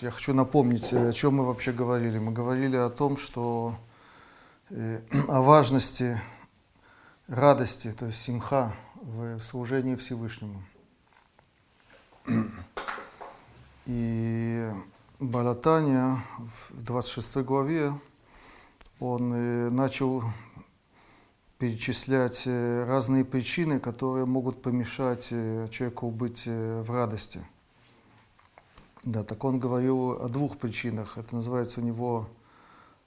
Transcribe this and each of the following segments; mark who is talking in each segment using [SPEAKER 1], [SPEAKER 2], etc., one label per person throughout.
[SPEAKER 1] я хочу напомнить, о чем мы вообще говорили. Мы говорили о том, что э, о важности радости, то есть симха в служении Всевышнему. И Балатания в 26 главе он э, начал перечислять э, разные причины, которые могут помешать э, человеку быть в радости. Да, так он говорил о двух причинах. Это называется у него,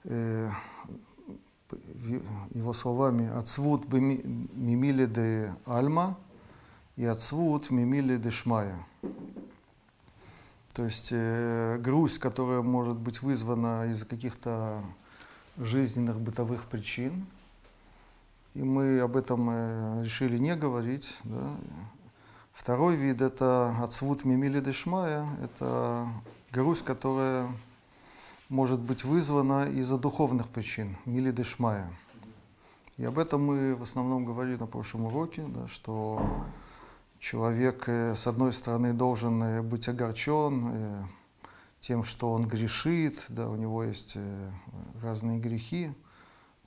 [SPEAKER 1] э, его словами, «Ацвут мимили де альма» и «Ацвут мимили де шмая». То есть э, грусть, которая может быть вызвана из-за каких-то жизненных бытовых причин. И мы об этом э, решили не говорить. Да. Второй вид – это отсвут мимили дешмая, это грусть, которая может быть вызвана из-за духовных причин, мили дешмая. И об этом мы в основном говорили на прошлом уроке, да, что человек, э, с одной стороны, должен э, быть огорчен э, тем, что он грешит, да, у него есть разные грехи,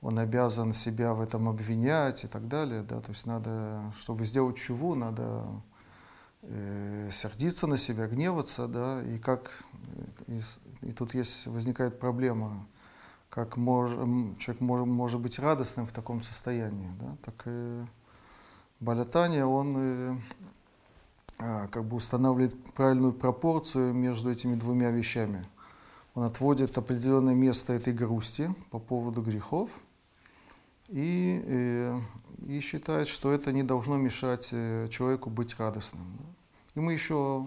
[SPEAKER 1] он обязан себя в этом обвинять и так далее. Да, то есть надо, чтобы сделать чуву, надо сердиться на себя, гневаться, да, и как, и, и тут есть, возникает проблема, как мож, человек может, может быть радостным в таком состоянии, да, так и Балятания, он э, а, как бы устанавливает правильную пропорцию между этими двумя вещами. Он отводит определенное место этой грусти по поводу грехов и, э, и считает, что это не должно мешать э, человеку быть радостным. И мы еще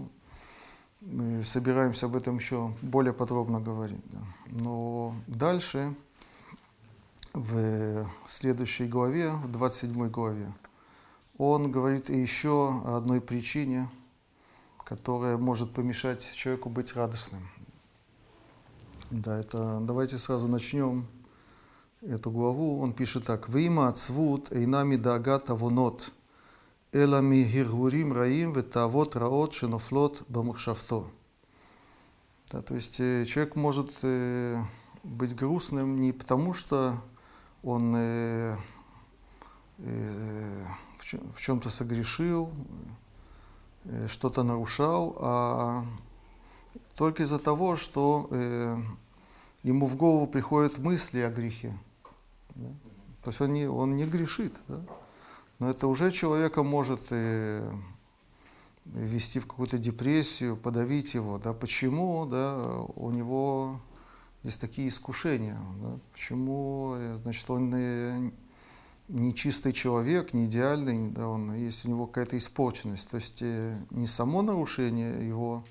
[SPEAKER 1] мы собираемся об этом еще более подробно говорить. Да. Но дальше, в следующей главе, в 27 главе, он говорит еще о одной причине, которая может помешать человеку быть радостным. Да, это давайте сразу начнем эту главу. Он пишет так: "Вима ацвут эйнами дагат авонот, эла мигиргурим раим ветавот раот шенофлот бамахшавто". Да, то есть э, человек может э, быть грустным не потому, что он э, э, в чем-то согрешил, э, что-то нарушал, а только из-за того, что э, ему в голову приходят мысли о грехе. Да? То есть он не, он не грешит, да? Но это уже человека может э, ввести в какую-то депрессию, подавить его. Да? Почему да, у него есть такие искушения? Да? Почему значит, он не чистый человек, не идеальный, да, он, есть у него какая-то испорченность. То есть э, не само нарушение его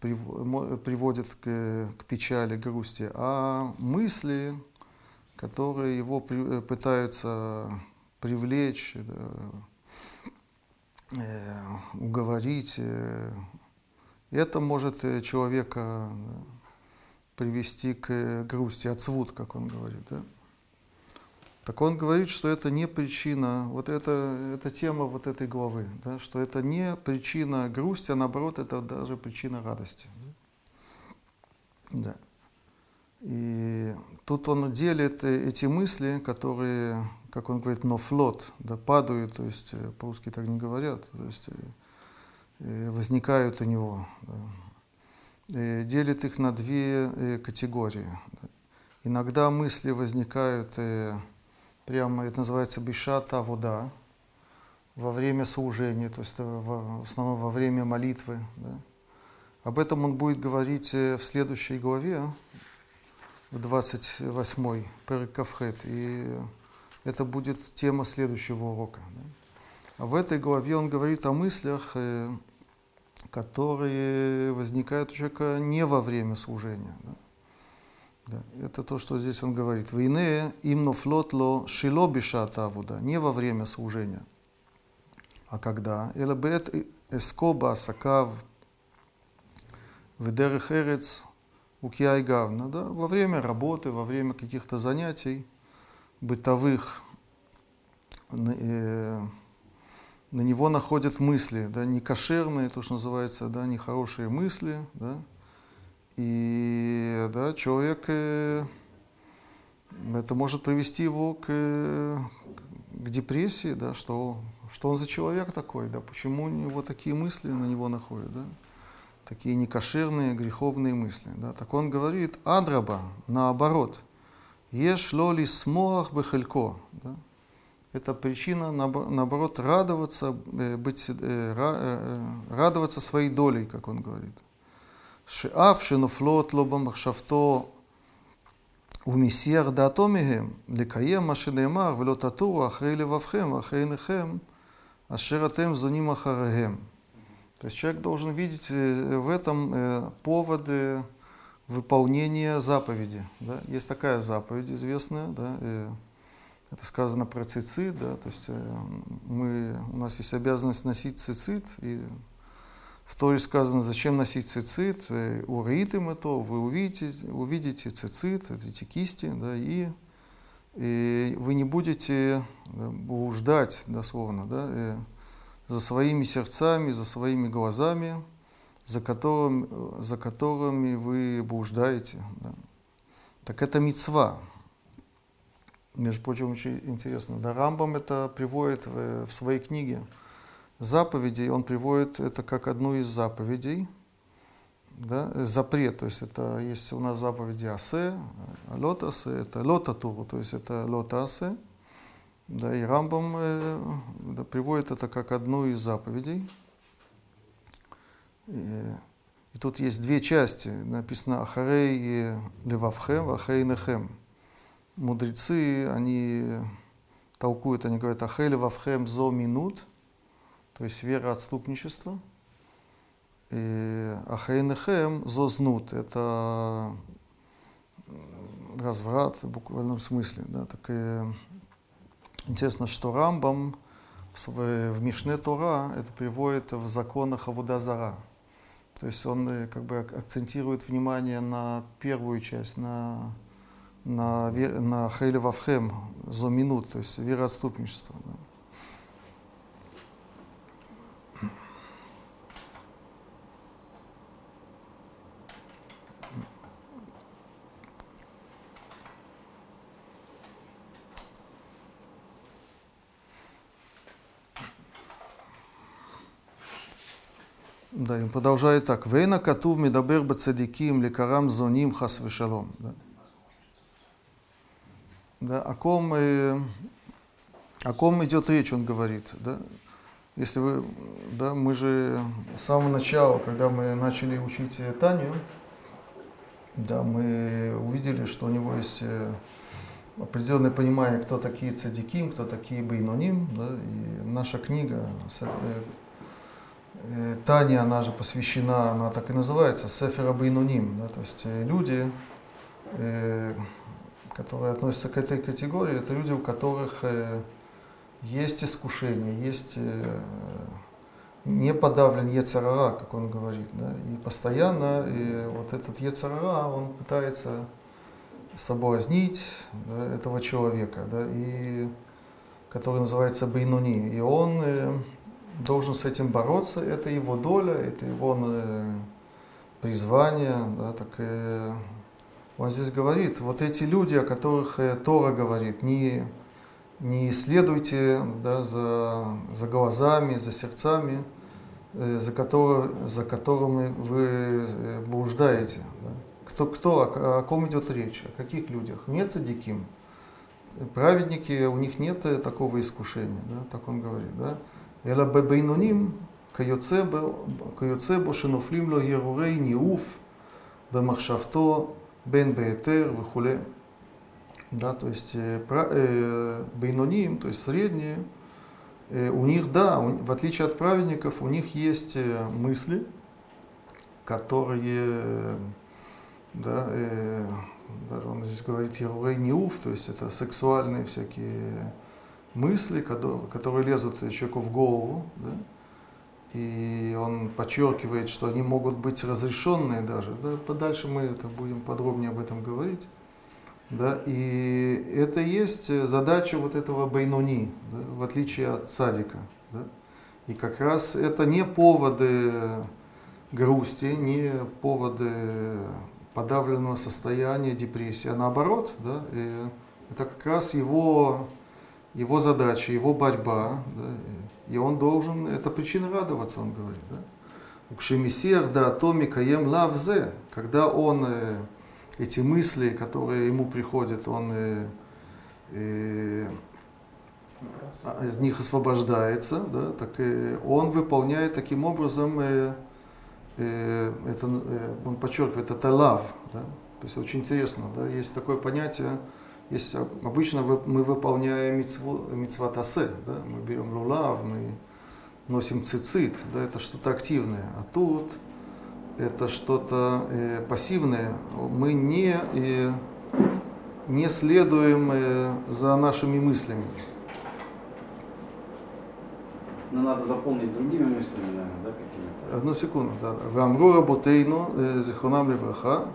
[SPEAKER 1] приводит к, к печали, грусти, а мысли, которые его э, пытаются привлечь, да, э, уговорить. Э, это может э, человека да, привести к грусти, отцвут, как он говорит. Да? Так он говорит, что это не причина, вот это, это тема вот этой главы, да, что это не причина грусти, а наоборот, это даже причина радости. Да. И тут он делит э, эти мысли, которые, как он говорит, но флот, да, падают, то есть э, по-русски так не говорят, то есть э, возникают у него. Да. Делит их на две категории. Иногда мысли возникают прямо это называется бешата вода, во время служения, то есть в, основном во время молитвы. Да. Об этом он будет говорить э, в следующей главе, в 28-й, Перекавхет, и это будет тема следующего урока. В этой главе он говорит о мыслях, э, которые возникают у человека не во время служения. Да. Это то, что здесь он говорит. Войне имно флотло шило бишата авуда, не во время служения. А когда? Элабет эскоба асакав ведерех эрец укиай гавна. Да, во время работы, во время каких-то занятий бытовых э, на него находят мысли, да, не кошерные, то, что называется, да, нехорошие мысли, да, и да, человек, э, это может привести его к, к депрессии, да, что, что он за человек такой, да, почему у него такие мысли на него находят, да, такие некошерные, греховные мысли. Да. Так он говорит, адраба, наоборот, Ешь лоли сморах бахалько. Да? Это причина, наоборот, радоваться, э, быть, э, э, радоваться своей долей, как он говорит. Шиав шинуфлот лобам шафто умисьер датомигем, ликаем машинемар, влотату, ахрейли вавхем, ахрейнехем, ашератем а а а зуним ахарагем. То есть человек должен видеть в этом поводы выполнения заповеди. Да? Есть такая заповедь известная, да? это сказано про цицит, да? то есть мы, у нас есть обязанность носить цицит, и в Торе сказано, зачем носить цицит, э, ураитым это, вы увидите, увидите цицит, эти кисти, да, и, и вы не будете да, блуждать, дословно, да, и за своими сердцами, за своими глазами, за которыми, за которыми вы блуждаете. Да. Так это мецва. Между прочим, очень интересно. Да, Рамбам это приводит в, в своей книге заповедей, он приводит это как одну из заповедей, да, запрет, то есть это есть у нас заповеди асе, лотасе, это лотатуру, то есть это лотасе, да, и Рамбам э, да, приводит это как одну из заповедей. И, и тут есть две части, написано Ахарей Левавхем, Ахарей Нехем. Мудрецы, они толкуют, они говорят Ахарей Левавхем зо минут – то есть вера отступничества. И ахейнехем зознут – это разврат в буквальном смысле. Да, так и интересно, что Рамбам в, в Мишне Тора это приводит в законах Авудазара. То есть он э, как бы акцентирует внимание на первую часть, на, на, на Хейли Вавхем, зоминут, то есть вероотступничество. Да. Да, и продолжает так. Вейна катув медабер бацадиким лекарам зоним хас вешалом. Да. Да, о ком, э, о ком идет речь, он говорит. Да? Если вы, да, мы же с самого начала, когда мы начали учить Танию, да, мы увидели, что у него есть э, определенное понимание, кто такие цадиким, кто такие бейноним. Да, и наша книга э, Э, Таня, она же посвящена, она так и называется, Сефера Бейнуним, да, то есть э, люди, э, которые относятся к этой категории, это люди, у которых э, есть искушение, есть э, не подавлен Ецарара, как он говорит, да, и постоянно и вот этот Ецарара, он пытается соблазнить да, этого человека, да, и который называется Бейнуни, и он э, должен с этим бороться, это его доля, это его э, призвание, да, так э, он здесь говорит, вот эти люди, о которых э, Тора говорит, не, не следуйте да, за, за глазами, за сердцами, за, который, за которыми вы блуждаете. Да. Кто, кто о, о ком идет речь, о каких людях? Нет садиким. Праведники, у них нет такого искушения, да, так он говорит. Да. אלא בבינונים כיוצא בו שנופלים לו הרהורי ניאוף במחשבתו בין בהיתר וכולי. Да, то есть э, э, бейноним, то есть средние, э, у них, да, у, в отличие от праведников, у них есть э, мысли, которые, да, э, даже он здесь говорит Ерурей Ниуф, то есть это сексуальные всякие мысли, которые, лезут человеку в голову, да? и он подчеркивает, что они могут быть разрешенные даже. Да? Подальше мы это будем подробнее об этом говорить. Да? И это есть задача вот этого Байнуни, да? в отличие от садика. Да? И как раз это не поводы грусти, не поводы подавленного состояния, депрессии, а наоборот, да, это как раз его, его задача, его борьба, да, и он должен, это причина радоваться, он говорит. Да. Укшемисиях да атомика ем лавзе, когда он э, эти мысли, которые ему приходят, он э, э, от них освобождается, да, так и он выполняет таким образом, э, э, это, э, он подчеркивает, это лав. Да, то есть очень интересно, да, есть такое понятие, если э, обычно мы выполняем мицватасе, да, мы берем лулав, мы носим цицит, да, это что-то активное, а тут это что-то э, пассивное. Мы не, э, не следуем э, за нашими мыслями.
[SPEAKER 2] Но надо заполнить другими мыслями, наверное, да, какими-то?
[SPEAKER 1] Одну секунду, да. Вамру работейну э, зихонам левраха.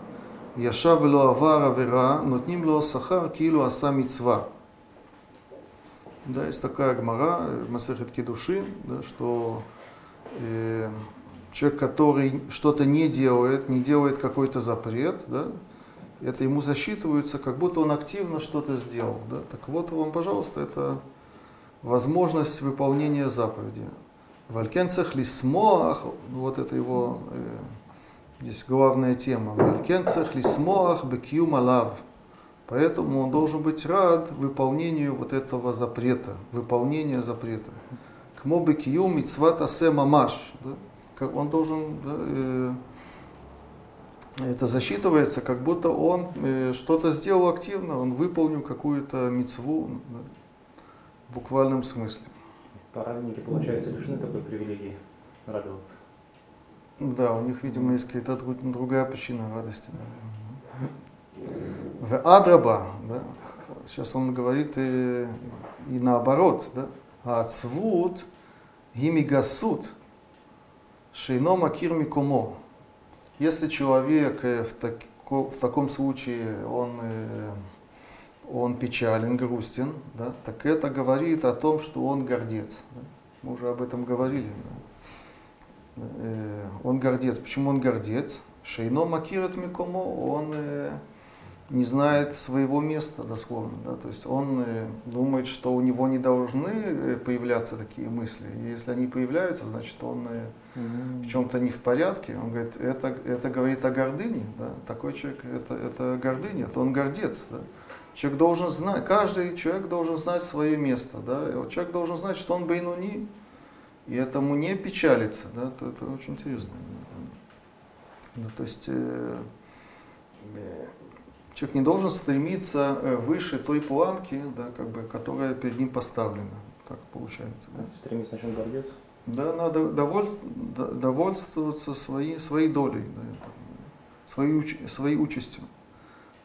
[SPEAKER 1] ישב ולא עבר עבירה, נותנים לו שכר כאילו עשה מצווה. Да, есть такая гмара, Масехет Кедушин, да, что э, человек, который что-то не делает, не делает какой-то запрет, да, это ему засчитывается, как будто он активно что-то сделал. Да. Так вот вам, пожалуйста, это возможность выполнения заповеди. Валькенцах лисмоах, вот это его э, здесь главная тема. Валькенцах лисмоах бекьюм алав. Поэтому он должен быть рад выполнению вот этого запрета, выполнения запрета. Кмо бекьюм мицват асе мамаш. Как он должен, да, э, это засчитывается, как будто он э, что-то сделал активно, он выполнил какую-то мицву. Да в буквальном смысле.
[SPEAKER 3] Праведники, получается, лишены такой привилегии радоваться.
[SPEAKER 1] Да, у них, видимо, есть какая-то другая причина радости. Да. В Адраба, да, сейчас он говорит и, и наоборот, да, а цвут гимигасут шейно макир. Если человек э, в, так, в таком случае он э, он печален, грустен, да, так это говорит о том, что он гордец. Да. Мы уже об этом говорили. Да. Э, он гордец. Почему он гордец? Шейно макират микомо, он э, не знает своего места дословно. Да? То есть он э, думает, что у него не должны появляться такие мысли. И если они появляются, значит он в чем-то не в порядке. Он говорит, это, это говорит о гордыне. Да? Такой человек, это, это гордыня, это он гордец. Да? Человек должен знать, каждый человек должен знать свое место, да, человек должен знать, что он бейнуни, и этому не печалиться, да, то это очень интересно. Да, то есть э, э, человек не должен стремиться э, выше той планки, да, как бы, которая перед ним поставлена. Так получается. Да.
[SPEAKER 3] Стремиться на чем гордиться?
[SPEAKER 1] Да, надо довольствоваться своей, своей долей, да, своей, своей участью.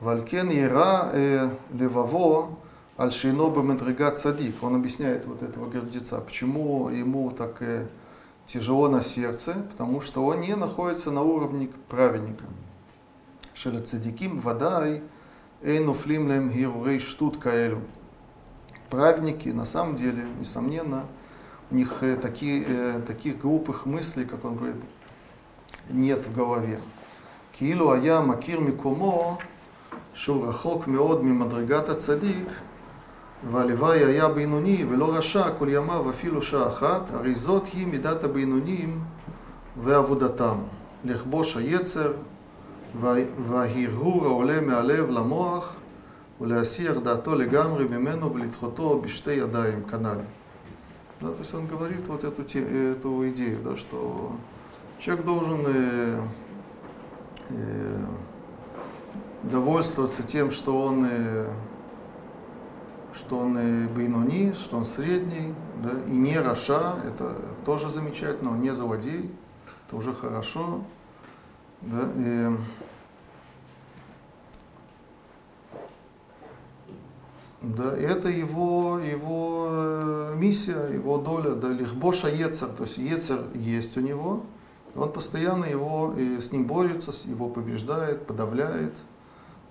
[SPEAKER 1] Валькен Ера э, Леваво Аль-Шейноба цадик. Он объясняет вот этого гордеца, почему ему так э, тяжело на сердце, потому что он не находится на уровне праведника. Шерецедиким вадай эйну флимлем гирурей штут каэлю. Праведники, на самом деле, несомненно, у них э, такие, э, таких глупых мыслей, как он говорит, нет в голове. Килу ая макир микумо шурахок меод мимадригата цадик – והלוואי היה בינוני ולא רשע כל ימיו אפילו שעה אחת, הרי זאת היא מידת הבינונים ועבודתם, לכבוש היצר וההרהור העולה מהלב למוח ולהסיח דעתו לגמרי ממנו ולדחותו בשתי ידיים כנ"ל. Да, то есть он говорит вот эту, эту идею, да, что человек должен э, э, довольствоваться тем, что он, э, что он э, бейнуни, что он средний, да, и не раша, это тоже замечательно, он не злодей, это уже хорошо. Да, и, Да, и это его, его э, миссия, его доля, да, лихбоша ецер, то есть ецер есть у него, он постоянно его, и с ним борется, его побеждает, подавляет.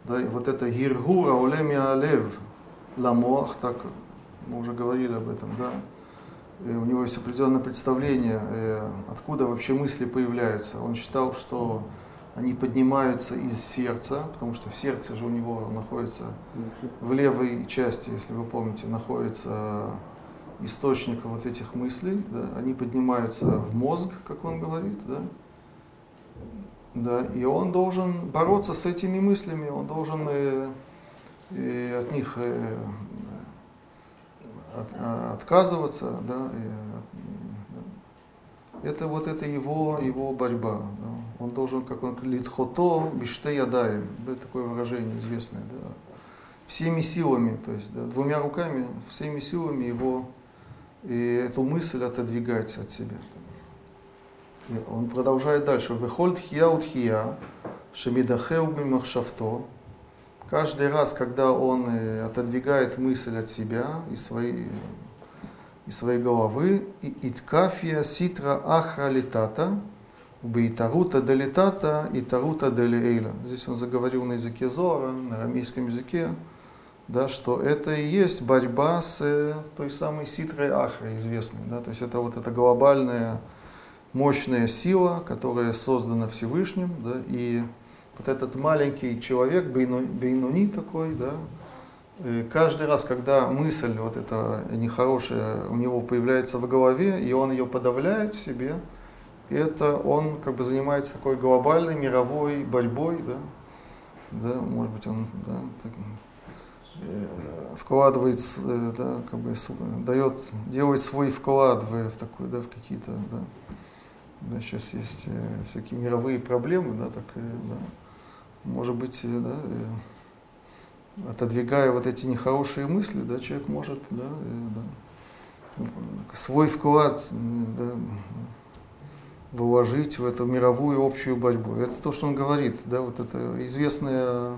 [SPEAKER 1] Да, и вот это гиргура улеми алев ламох, так мы уже говорили об этом, да. И у него есть определенное представление, э, откуда вообще мысли появляются. Он считал, что они поднимаются из сердца, потому что в сердце же у него находится, в левой части, если вы помните, находится источник вот этих мыслей, да, они поднимаются в мозг, как он говорит, да, да, и он должен бороться с этими мыслями, он должен от них э, а, отказываться, да, это вот это его, его борьба. Да. Он должен, как он литхото биште ядаем, да, такое выражение известное, да. всеми силами, то есть да, двумя руками, всеми силами его и эту мысль отодвигать от себя. И он продолжает дальше. Выходит хия утхия, шемидахеу бимахшавто, Каждый раз, когда он э, отодвигает мысль от себя и своей, из своей головы, иткафия ситра ахра литата, бейтарута делитата и тарута делиэйла. Здесь он заговорил на языке Зора, на арамейском языке, да, что это и есть борьба с э, той самой ситрой ахрой известной. Да, то есть это вот эта глобальная мощная сила, которая создана Всевышним, да, и вот этот маленький человек, Бейнуни такой, да, каждый раз, когда мысль вот эта нехорошая у него появляется в голове, и он ее подавляет в себе, это он как бы занимается такой глобальной мировой борьбой, да, да, может быть, он да, так, э, вкладывает, э, да, как бы дает, делает свой вклад в, в такой, да, в какие-то, да, да, сейчас есть э, всякие мировые проблемы, да, так, э, да, может быть, э, да, э, отодвигая вот эти нехорошие мысли, да, человек может да, э, да, свой вклад да, вложить в эту мировую общую борьбу. Это то, что он говорит, да, вот это известное,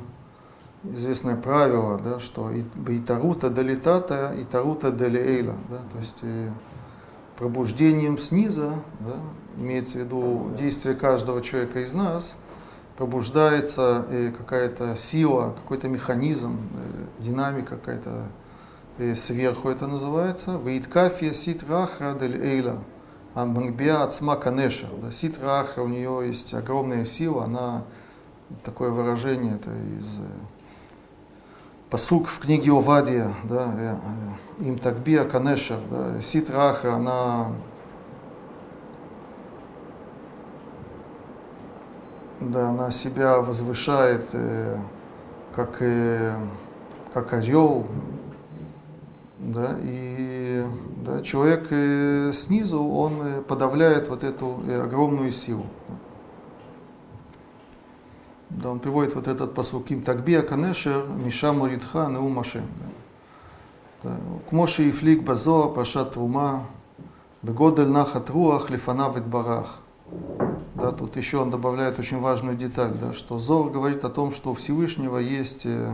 [SPEAKER 1] известное правило, да, что и тарута долетата, и тарута долеэйла, да, то есть пробуждением снизу, да, имеется в виду действие каждого человека из нас – пробуждается э, какая-то сила, какой-то механизм, э, динамика какая-то э, сверху это называется. Вейткафия ситрахра дель эйла. Амбангбия ацма канешер. Да, ситрахра, у нее есть огромная сила, она, такое выражение, это из посук в книге Овадия, да, им такбия канешер, да, ситрахра, она Да, она себя возвышает э, как, э, как орел, да, и да, человек э, снизу, он э, подавляет вот эту э, огромную силу. Да, он приводит вот этот посыл Ким Такби канешер, Миша Муридха Неумашем. Да. Да. Кмоши и флик базоа пашат рума, бегодель нахат руах лифана барах. Да, тут еще он добавляет очень важную деталь, да, что Зор говорит о том, что у Всевышнего есть э,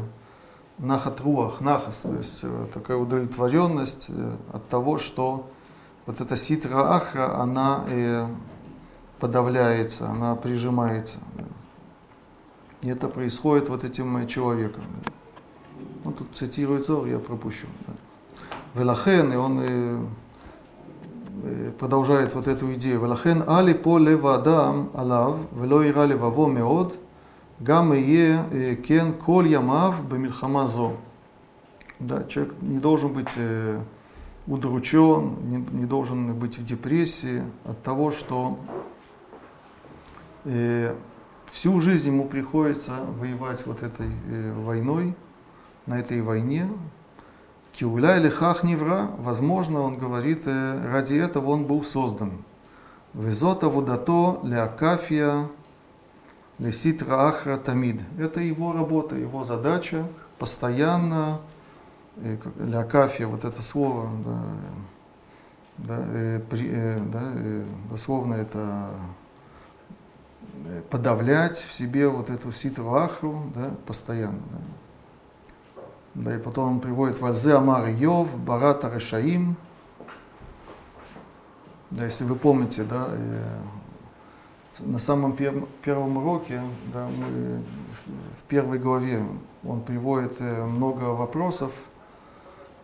[SPEAKER 1] нахатруах, нахас, то есть э, такая удовлетворенность э, от того, что вот эта ситра ахра, она подавляется, она прижимается. Да. И это происходит вот этим человеком. Да. Ну, тут цитирует Зор, я пропущу. Да. Велахен, и он Э, продолжает вот эту идею. «Велахен али по левадам алав, вело ира леваво меод, гам е э, кен коль ямав бамильхамазо». Да, человек не должен быть э, удручен, не, должен быть в депрессии от того, что всю жизнь ему приходится воевать вот этой войной, на этой войне, Киуля или хах невра, возможно, он говорит, э, ради этого он был создан. Везота вудато леакафия леситра ахра тамид. Это его работа, его задача постоянно, э, леакафия, вот это слово, да, да, э, при, да, дословно это подавлять в себе вот эту ситру ахру да, постоянно. Да. Да, и потом он приводит Вальзе Амар Йов, Барата Решаим. Да, если вы помните, да, на самом пер, первом уроке, да, мы в первой главе он приводит э, много вопросов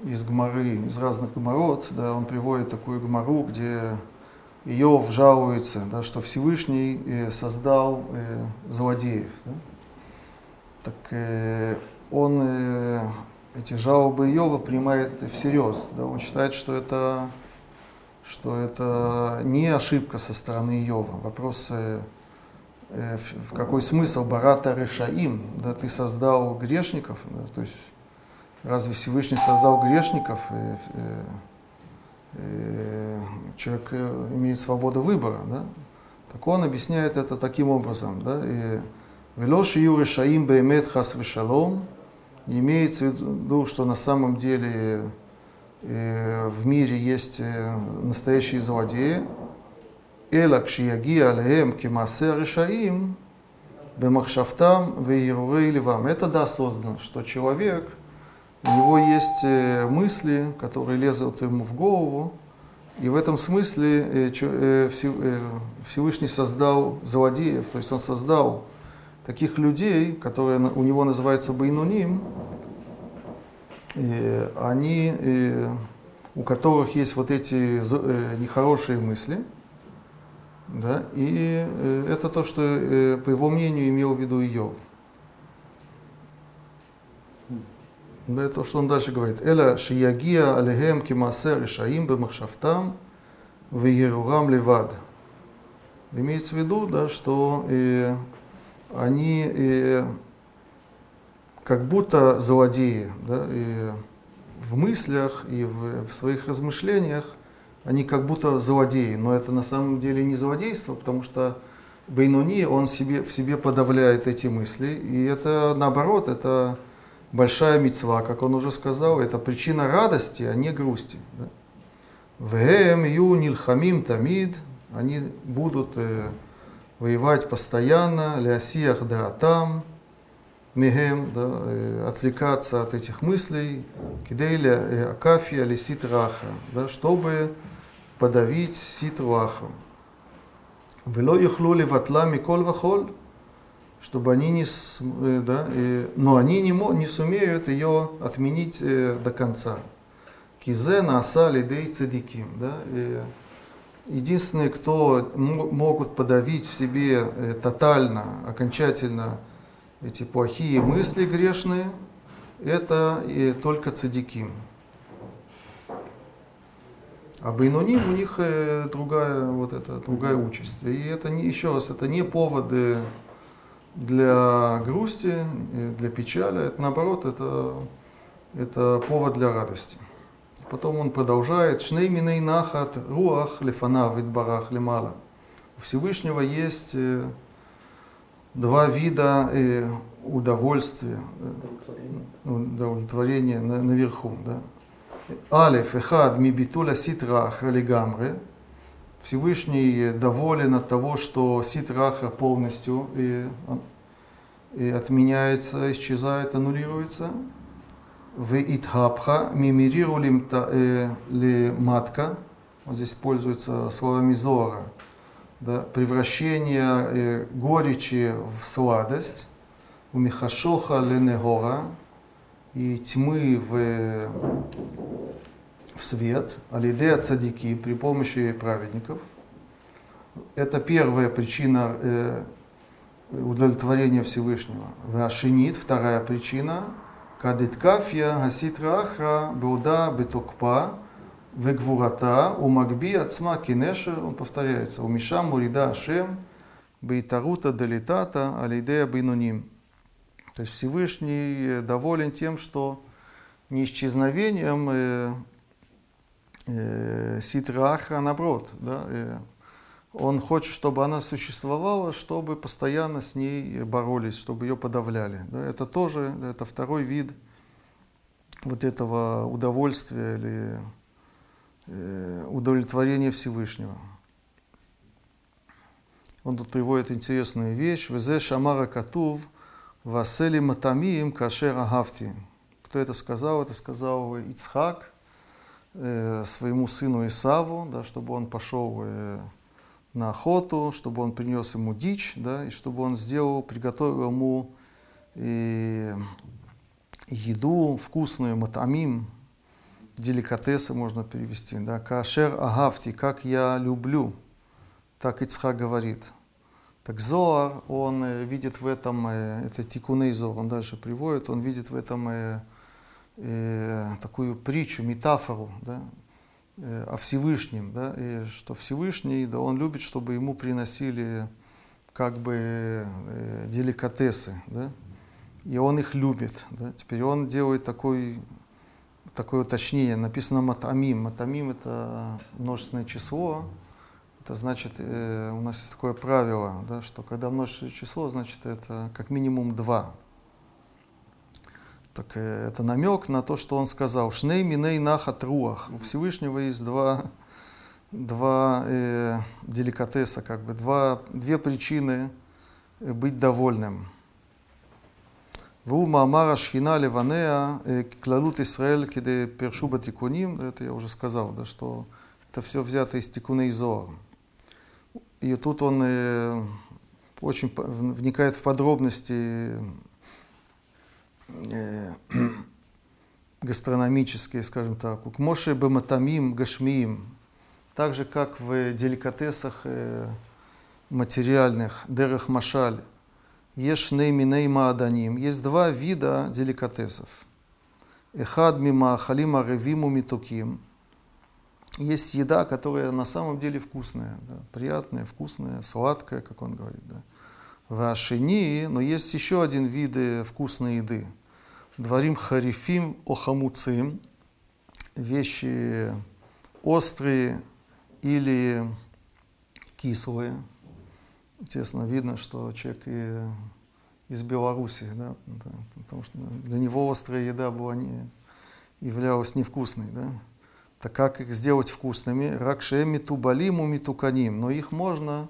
[SPEAKER 1] из гмары, из разных гмарот, да, он приводит такую гмару, где Иов жалуется, да, что Всевышний э, создал э, злодеев. Да? Так э, он э, эти жалобы Иова принимает всерьез. Да? Он считает, что это, что это не ошибка со стороны Иова. Вопрос, э, э, в, какой смысл Барата Решаим, да, ты создал грешников, да? то есть разве Всевышний создал грешников? Э, э, Э, человек э, имеет свободу выбора, да? Так он объясняет это таким образом, да? Велоши юры шаим беймет хас вешалом, Имеется в виду, что на самом деле э, в мире есть э, настоящие злодеи. Элакшияги алеем кимасе решаим бемахшафтам веирурей ливам. Это да, осознанно, что человек, у него есть э, мысли, которые лезут ему в голову, и в этом смысле Всевышний создал злодеев, то есть он создал таких людей, которые у него называются Байнуним, они, у которых есть вот эти нехорошие мысли, да, и это то, что, по его мнению, имел в виду Иов. Это то, что он дальше говорит. Эля шиягия алехем кимасе решаим бемахшафтам вегерурам левад. Имеется в виду, да, что э, они э, как будто злодеи, да, и в мыслях и в, в своих размышлениях они как будто злодеи, но это на самом деле не злодейство, потому что Бейнуни, он себе, в себе подавляет эти мысли, и это наоборот, это большая мецва, как он уже сказал, это причина радости, а не грусти. Вем ю нильхамим тамид, они будут э, воевать постоянно, лясиях да там, мегем, да, э, отвлекаться от этих мыслей, кидейля э, акафия лисит раха, да, чтобы подавить ситру аху. Вело юхлу леватла микол вахоль, чтобы они не, э, да, и, но они не, не сумеют ее отменить э, до конца. Кизе наса лидей цедиким. Да, и единственные, кто могут подавить в себе э, тотально, окончательно эти плохие мысли грешные, это и только цадиким. А Бейнуним у них другая, вот это, другая участь. И это не, еще раз, это не поводы для грусти, для печали. Это, наоборот, это, это повод для радости. Потом он продолжает. Шней миней нахат руах лифана барах лимала. У Всевышнего есть э, два вида э, удовольствия, э, удовлетворения наверху. Да. Алиф, эхад, мибитуля ситра ахралигамре. Всевышний доволен от того, что ситраха полностью и, и отменяется, исчезает, аннулируется. В итхабха мимирирулим э, ли матка, вот здесь пользуются словами зора, да, превращение э, горечи в сладость, у михашоха ленегора и тьмы в в свет, алидея цадики, при помощи праведников. Это первая причина э, удовлетворения Всевышнего. Вашинит, вторая причина, кадиткафия гаситра ахра беуда бетокпа вегвурата умагби ацма кинешер, он повторяется, умиша мурида ашем бейтарута далитата алидея бинуним. То есть Всевышний доволен тем, что не исчезновением э, э, ситраха, наоборот, да, э, он хочет, чтобы она существовала, чтобы постоянно с ней боролись, чтобы ее подавляли. Да, это тоже, это второй вид вот этого удовольствия или э, удовлетворения Всевышнего. Он тут приводит интересную вещь. Везе шамара катув васели матамиим кашер агавти. Кто это сказал? Это сказал Ицхак – э, своему сыну Исаву, да, чтобы он пошел э, на охоту, чтобы он принес ему дичь, да, и чтобы он сделал, приготовил ему э, еду вкусную, матамим, деликатесы можно перевести, да, кашер агавти, как я люблю, так Ицхак говорит. Так Зоар, он э, видит в этом, э, это Тикуней Зор, он дальше приводит, он видит в этом э, э, такую притчу, метафору, да, о Всевышнем, да, и что Всевышний, да, он любит, чтобы ему приносили как бы э, деликатесы, да, и он их любит, да. Теперь он делает такой, такое уточнение, написано матамим, матамим это множественное число, это значит, э, у нас есть такое правило, да, что когда множественное число, значит это как минимум два. Так э, это намек на то, что он сказал. Шней миней нахат руах. У Всевышнего есть два, два э, деликатеса, как бы, два, две причины э, быть довольным. Ву Маамара Шхина Леванеа э, Клалут Исраэль Киде Першуба Тикуним, это я уже сказал, да, что это все взято из Тикуна Изоар. И тут он э, очень вникает в подробности гастрономические, скажем так. К Моше бематамим гашмиим. Так же, как в деликатесах э, материальных, дерах машаль, еш нейминей мааданим. Есть два вида деликатесов. Эхад мима халима ревиму митуким. Есть еда, которая на самом деле вкусная, да, приятная, вкусная, сладкая, как он говорит. Да. В ашини, но есть еще один вид вкусной еды. Дворим харифим охамуцим, вещи острые или кислые. Естественно, видно, что человек и из Беларуси, да, да, потому что для него острая еда была не, являлась невкусной. Да. Так как их сделать вкусными? Ракшеми тубалиму митуканим. Но их можно,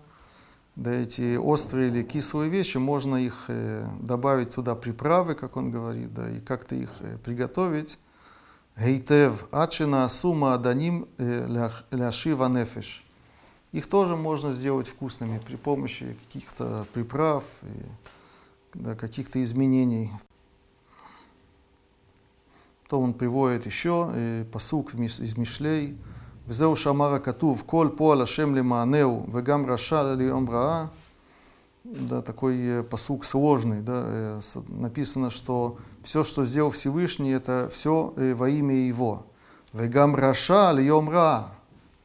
[SPEAKER 1] да эти острые или кислые вещи, можно их э, добавить туда приправы, как он говорит, да, и как-то их э, приготовить. Гейтев ачина сума аданим э, ляшива нефеш. Их тоже можно сделать вкусными при помощи каких-то приправ и да, каких-то изменений то он приводит еще посук из Мишлей. וזהו שאמר הכתוב, כל פועל השם למענהו וגם רשע ליום רעה. Да, такой э, посук сложный. Да, э, написано, что все, что сделал Всевышний, это все во имя Его. Вегам раша льем ра.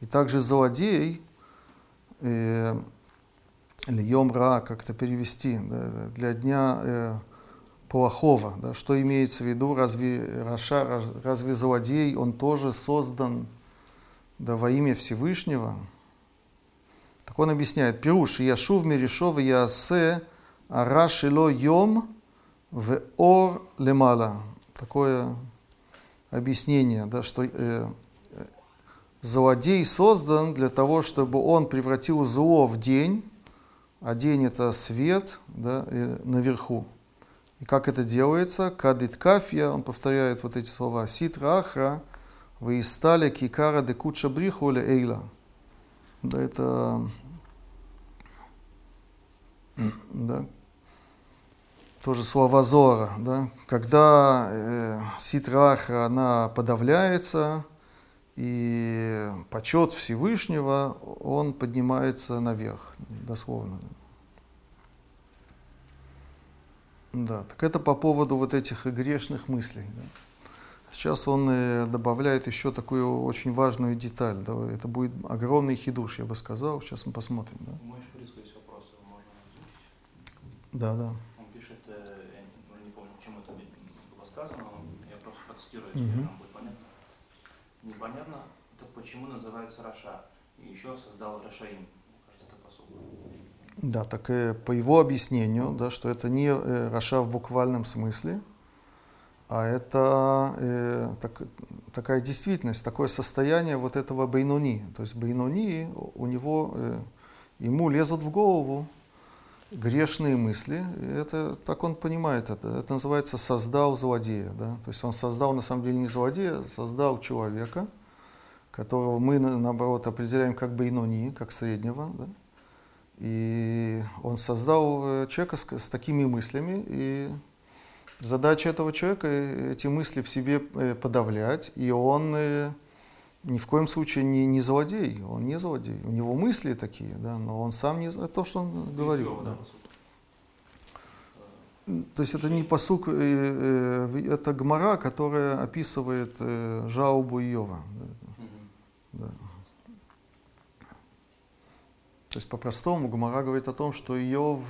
[SPEAKER 1] И также злодей, э, льем ра, как это перевести, да, для дня плохого. Да? Что имеется в виду? Разве Раша, разве злодей, он тоже создан да, во имя Всевышнего? Так он объясняет. Пируш, Яшув Миришов Ясе Арашило Йом в Ор Лемала. Такое объяснение, да, что э, злодей создан для того, чтобы он превратил зло в день, а день это свет да, наверху. И как это делается? Кадит кафья, он повторяет вот эти слова. Ситра ахра, вы стали кикара де куча бриху или эйла. Да, это да, тоже слова Зора, да, когда э, ситра ахра, она подавляется, и почет Всевышнего, он поднимается наверх, дословно. Да, так это по поводу вот этих грешных мыслей. Да. Сейчас он э, добавляет еще такую очень важную деталь. Да, это будет огромный хидуш, я бы сказал. Сейчас мы посмотрим. Да.
[SPEAKER 3] Можно?
[SPEAKER 1] Да, да.
[SPEAKER 3] Он пишет, э, я не помню, чем это было сказано, я просто процитирую, если угу. нам будет понятно. Непонятно, так почему называется רשע? И еще создал רשעים. Кажется, это посыл.
[SPEAKER 1] Да, так э, по его объяснению, да, что это не רשע в буквальном смысле, а это э, так, такая действительность, такое состояние вот этого Бейнуни. То есть Бейнуни, у него, э, ему лезут в голову грешные мысли. Это, так он понимает это. Это называется «создал злодея». Да? То есть он создал на самом деле не злодея, создал человека, которого мы, наоборот, определяем как Бейнуни, как среднего. Да? И он создал э, человека с, с такими мыслями, и задача этого человека эти мысли в себе э, подавлять, и он э, ни в коем случае не, не злодей, он не злодей. У него мысли такие, да, но он сам не... Это то, что он говорил.
[SPEAKER 3] Иова,
[SPEAKER 1] Да. То есть это не посук, э, это гмара, которая описывает жалобу Иова. да. То есть по-простому Гумара говорит о том, что Иов,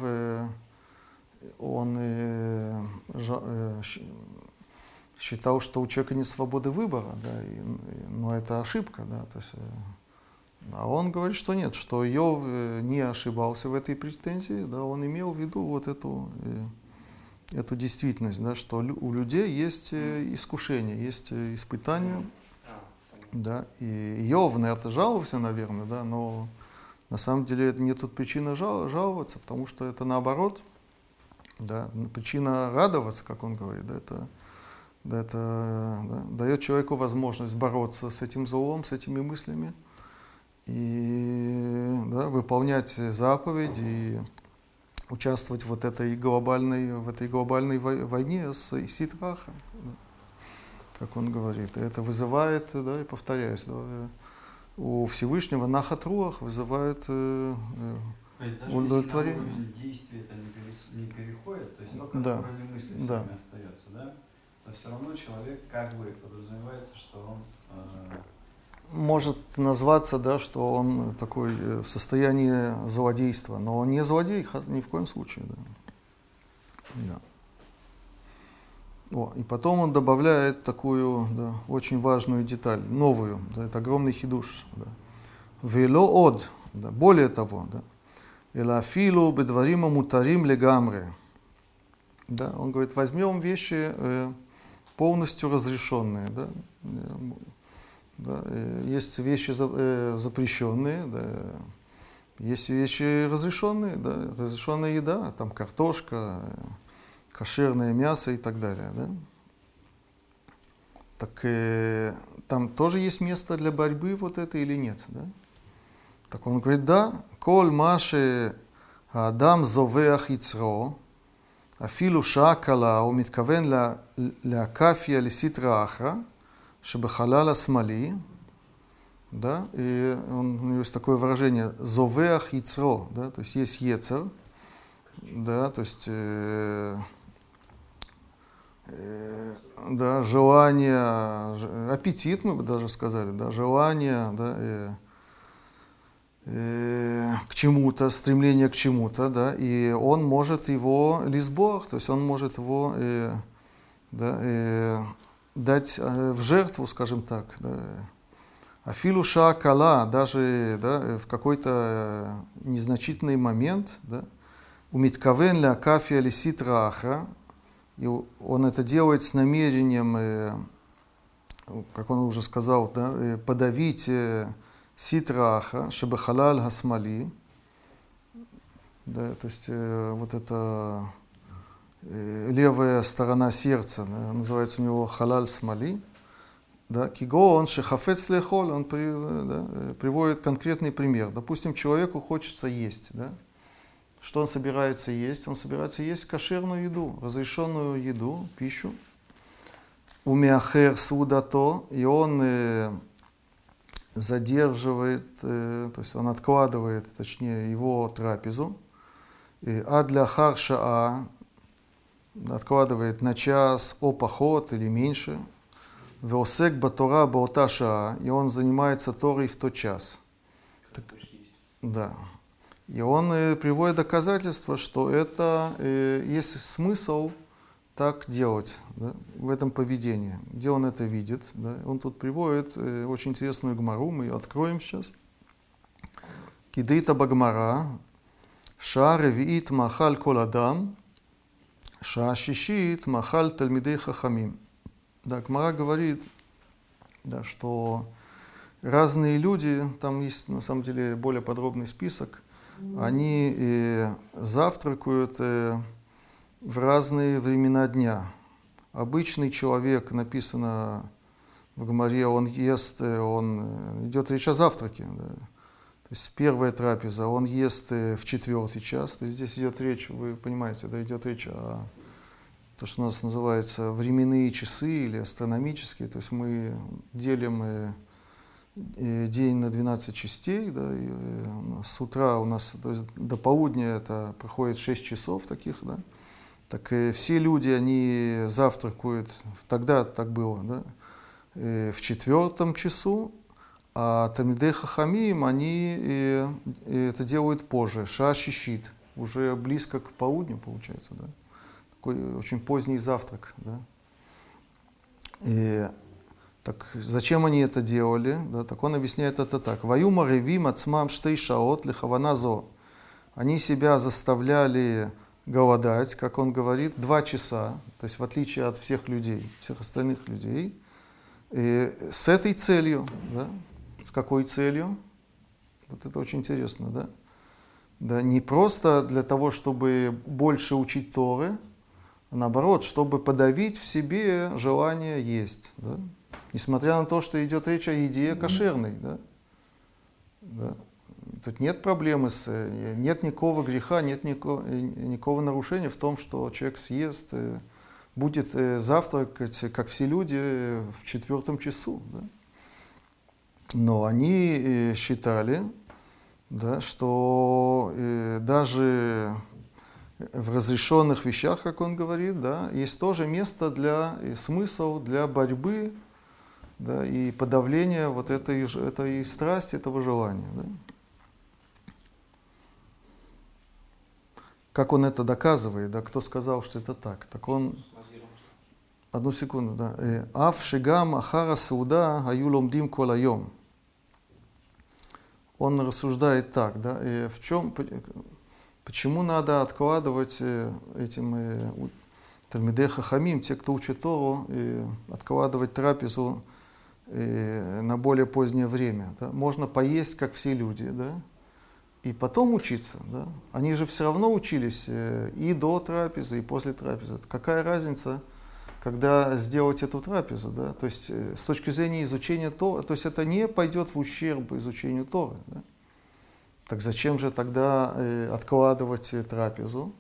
[SPEAKER 1] он э, жа- э, считал, что у человека нет свободы выбора, да, и- но это ошибка, да, то есть, э, а он говорит, что нет, что Иов э, не ошибался в этой претензии, да, он имел в виду вот эту, э, эту действительность, да, что у людей есть искушение, есть
[SPEAKER 3] понятно.
[SPEAKER 1] да, и Иов на это жаловался, наверное, да, но на самом деле это нет тут причины жал- жаловаться, потому что это наоборот, да, н- причина радоваться, как он говорит, да, это, да, это да, дает человеку возможность бороться с этим злом, с этими мыслями и да, выполнять заповеди и участвовать вот этой глобальной, в этой глобальной вой- войне с Ситрахом, да, как он говорит. И это вызывает, да, и повторяюсь, да, у Всевышнего Нахатруах вызывает э, э,
[SPEAKER 4] То есть даже
[SPEAKER 1] Удовлетворение.
[SPEAKER 4] если на уровень действия это не, переходит, то есть только
[SPEAKER 1] Да.
[SPEAKER 4] на уровне мысли
[SPEAKER 1] Да.
[SPEAKER 4] время остается, да, то все равно человек как бы подразумевается, что он э,
[SPEAKER 1] может назваться, да, что он такой э, в состоянии злодейства, но он не злодей ни в коем случае. Да. Да. О, и потом он добавляет такую да, очень важную деталь, новую, да, это огромный хидуш. Да. Вело од, да, более того, да, элафилу бедварима мутарим легамре. Да, он говорит, возьмем вещи э, полностью разрешенные. Да, э, да, э, есть вещи за- запрещенные, да, есть вещи разрешенные, да, разрешенная еда, там картошка, кошерное мясо и так далее. Да. Так э, там тоже есть место для борьбы вот это или нет? Да? Так он говорит, да, коль маши адам зовеах ицро, афилу шакала у митковен лякафия лиситра ахра, шебахалала смали, да, и он, у него есть такое выражение «зовеах яцро», да, то есть есть ецер, да, то есть э, э, да, желание, аппетит, мы бы даже сказали, да, желание, да, э, к чему-то, стремление к чему-то, да, и он может его лисбох, то есть он может его э, да, э, дать э, в жертву, скажем так, да, Афилу кала, даже да, в какой-то э, незначительный момент, да, у Миткавен ля кафия лиситра и он это делает с намерением, э, как он уже сказал, да, э, подавить э, ситра ахра, шебахалаль гасмали, да, то есть э, вот это э, левая сторона сердца, да, называется у него халаль смали, да, кигоон шехафец лехоль, он при, да, э, приводит конкретный пример. Допустим, человеку хочется есть, да, что он собирается есть? Он собирается есть кошерную еду, разрешенную еду, пищу. У миахер судато, и он э, задерживает, э, то есть он откладывает, точнее, его трапезу. А для харшаа откладывает на час, о поход или меньше. Веосек батора баота шаа, и он занимается Торой в тот час.
[SPEAKER 3] Есть.
[SPEAKER 1] Да. И он э, приводит доказательства, что это э, есть смысл так делать да, в этом поведении. Где он это видит? Да? Он тут приводит э, очень интересную гмару, мы ее откроем сейчас. Кидейта багмара, ша ревиит махаль кол адам, ша шишит махаль тальмидей хахамим. Да, Гмара говорит, да, что разные люди, там есть на самом деле более подробный список, они э, завтракают э, в разные времена дня. Обычный человек, написано в Гмаре, он ест, э, он э, идет речь о завтраке. да. То есть первая трапеза, он ест э, в четвертый час. То есть здесь идет речь, вы понимаете, да, идет речь о то, что у нас называется временные часы или астрономические. То есть мы делим день на 12 частей, да, и, с утра у нас то есть до полудня это проходит 6 часов таких, да, так и все люди, они завтракают, тогда так было, да, э, в четвертом часу, а Тамидей Хахамим, они э, э, это делают позже, ша щит, уже близко к полудню получается, да, такой очень поздний завтрак, да. И так зачем они это делали? Да, так он объясняет это так. Ваюма ревим ацмам штей шаот лихавана зо. Они себя заставляли голодать, как он говорит, два часа, то есть в отличие от всех людей, всех остальных людей, и с этой целью, да, с какой целью? Вот это очень интересно, да? Да, не просто для того, чтобы больше учить Торы, а наоборот, чтобы подавить в себе желание есть. Да? Несмотря на то, что идет речь о еде кошерной. Да? Да. Тут нет проблемы, с, э, нет никакого греха, нет никакого, э, никакого нарушения в том, что человек съест, э, будет завтракать, как все люди, в четвертом часу. Да? Но они считали, да, что даже в разрешенных вещах, как он говорит, да, есть тоже место для смысл для борьбы да, и подавления вот этой, этой страсти, этого желания. Да. Как он это доказывает, да, кто сказал, что это так? Так он... Одну секунду, да. «Э, Ав шигам ахара сауда аю ломдим колайом. Он рассуждает так, да, и э, в чем, почему надо откладывать э, этим Талмидей Хахамим, те, кто учит Тору, откладывать трапезу на более позднее время. Да? Можно поесть, как все люди, да? И потом учиться. Да? Они же все равно учились э, и до трапезы, и после трапезы. Какая разница, когда сделать эту трапезу? Да? То есть э, с точки зрения изучения Тора, то есть это не пойдет в ущерб изучению Торы. Да? Так зачем же тогда э, откладывать трапезу?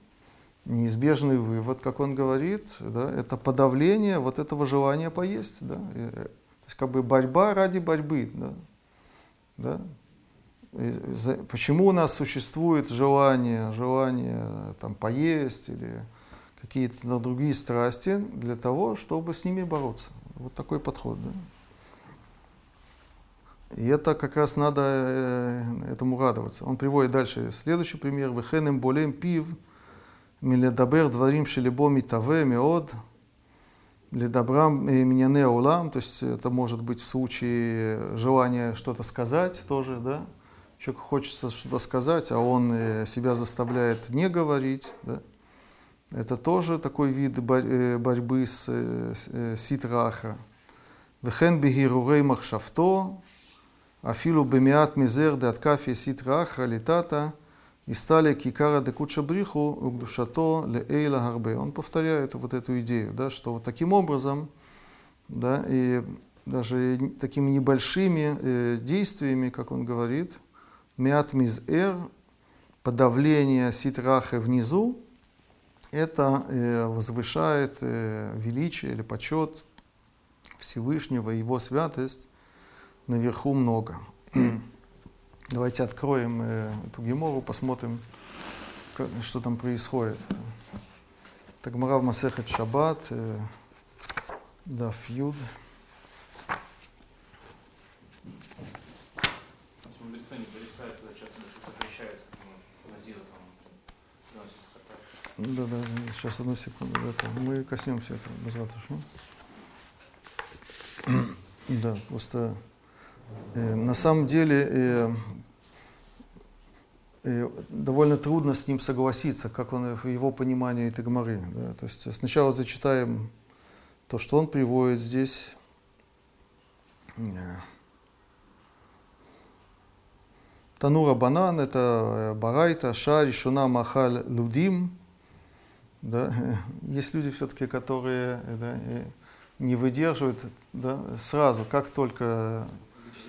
[SPEAKER 1] Неизбежный вывод, как он говорит, да, это подавление вот этого желания поесть. Да? То есть как бы борьба ради борьбы. Да? Да? Почему у нас существует желание, желание там, поесть или какие-то другие страсти для того, чтобы с ними бороться. Вот такой подход. Да? И это как раз надо э, этому радоваться. Он приводит дальше следующий пример. Вехенем болем пив миледабер дворим шелебо митаве меод ледабрам миняне улам. То есть это может быть в случае желания что-то сказать тоже, да, человеку хочется что-то сказать, а он э, себя заставляет не говорить. Да? Это тоже такой вид э, борьбы с э, ситраха. Вехен бигирурей махшавто, афилу бемиат мизер де аткафи ситраха литата, и стали кикара де куча бриху, угдушато ле эйла гарбе. Он повторяет вот эту идею, да, что вот таким образом, да, и даже такими небольшими э, действиями, как он говорит, Мят мизэр, подавление ситрахы внизу, это э, возвышает э, величие или почет Всевышнего, его святость наверху много. Давайте откроем э, эту гемору, посмотрим, что там происходит. Тагмара в Масехет Шаббат, Даф Юд. Да, да, сейчас одну секунду. Это, мы коснемся этого без ратуши. Да, просто э, на самом деле э, э, довольно трудно с ним согласиться, как он в его понимании этой гморы. Да? То есть сначала зачитаем то, что он приводит здесь. Танура банан это барайта, шар, шуна, махаль, лудим. Да? Есть люди все-таки, которые да, не выдерживают да, сразу, как только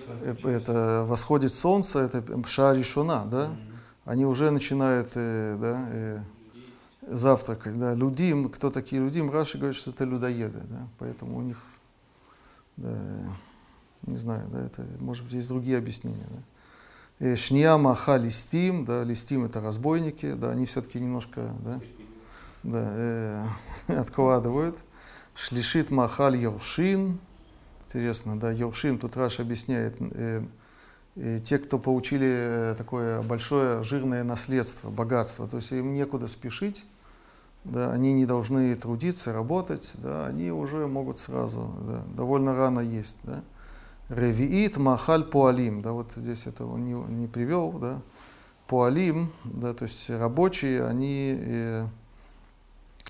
[SPEAKER 1] э, это восходит солнце, это шари шуна, да, они уже начинают э, да, э, завтракать. Да. Людим, кто такие людим? Раши говорит, что это людоеды, да, поэтому у них да, Не знаю, да, это, может быть, есть другие объяснения. Да. Э, Шния маха листим, да, листим это разбойники, да, они все-таки немножко, да, да, э, откладывают. Шлишит махаль Йоршин. Интересно, да, Йоршин, тут Раш объясняет, э, э, те, кто получили э, такое большое жирное наследство, богатство, то есть им некуда спешить, да, они не должны трудиться, работать, да, они уже могут сразу, да, довольно рано есть. Да. Ревиит махаль пуалим, да, вот здесь это он не, не привел, да, пуалим, да, то есть рабочие, они э,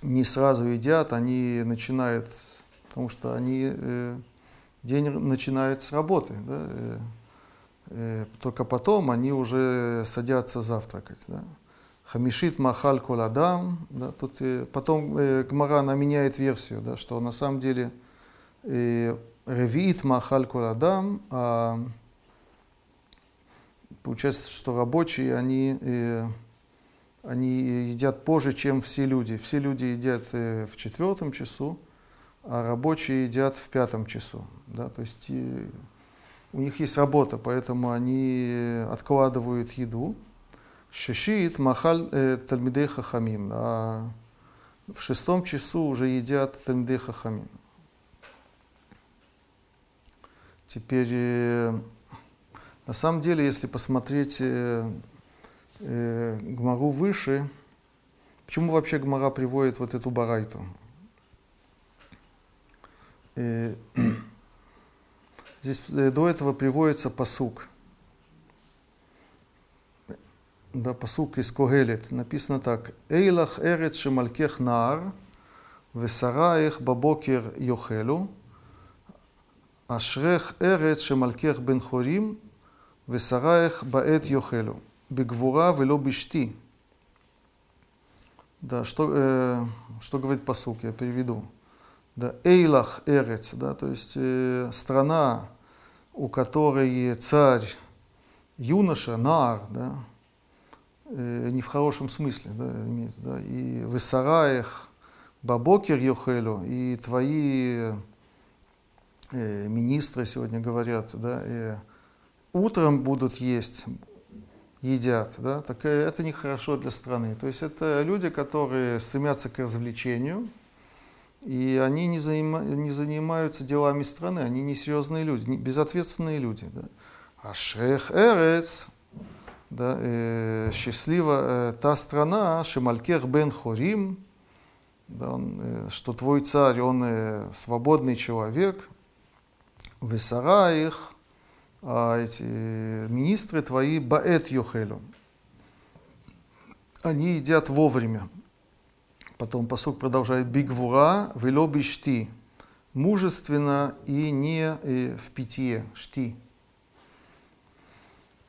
[SPEAKER 1] не сразу едят, они начинают, потому что они, э, день начинает с работы, да, э, э, только потом они уже садятся завтракать, да. Хамишит махаль коладам, да, тут э, потом э, Гмара, меняет версию, да, что на самом деле э, ревиит махаль коладам, а получается, что рабочие, они, э, они едят позже, чем все люди. Все люди едят э, в четвертом часу, а рабочие едят в пятом часу, да, то есть э, у них есть работа, поэтому они откладывают еду, Шешит махаль э, тальмидей хахамим. А в шестом часу уже едят тальмидей хахамим. Теперь, э, на самом деле, если посмотреть э, Гмару выше. Почему вообще Гмара приводит вот эту барайту? Э, здесь э, до этого приводится посук. Да, посук из Когелет. Написано так. Эйлах эрет шемалькех наар, весараех бабокер йохелю, ашрех эрет шемалькех бен хорим, весараех баэт йохелю бегвура вело бишти. Да, что, э, что говорит посук, я переведу. Да, эйлах эрец, да, то есть э, страна, у которой царь юноша, нар, да, э, не в хорошем смысле, да, имеется, да, и в Исараях, Бабокер Йохелю, и твои э, министры сегодня говорят, да, э, утром будут есть едят, да, так это нехорошо для страны. То есть это люди, которые стремятся к развлечению, и они не, занима, не занимаются делами страны, они несерьезные люди, не, безответственные люди. Да. А Шрех Эрец, да, э, счастлива э, та страна, Шемалькех бен Хорим, да, он, э, что твой царь, он э, свободный человек, Весара их, а эти министры твои Баэт Йохелю. Они едят вовремя. Потом посук продолжает Бигвура, вело бишти. Мужественно и не э, в питье, шти.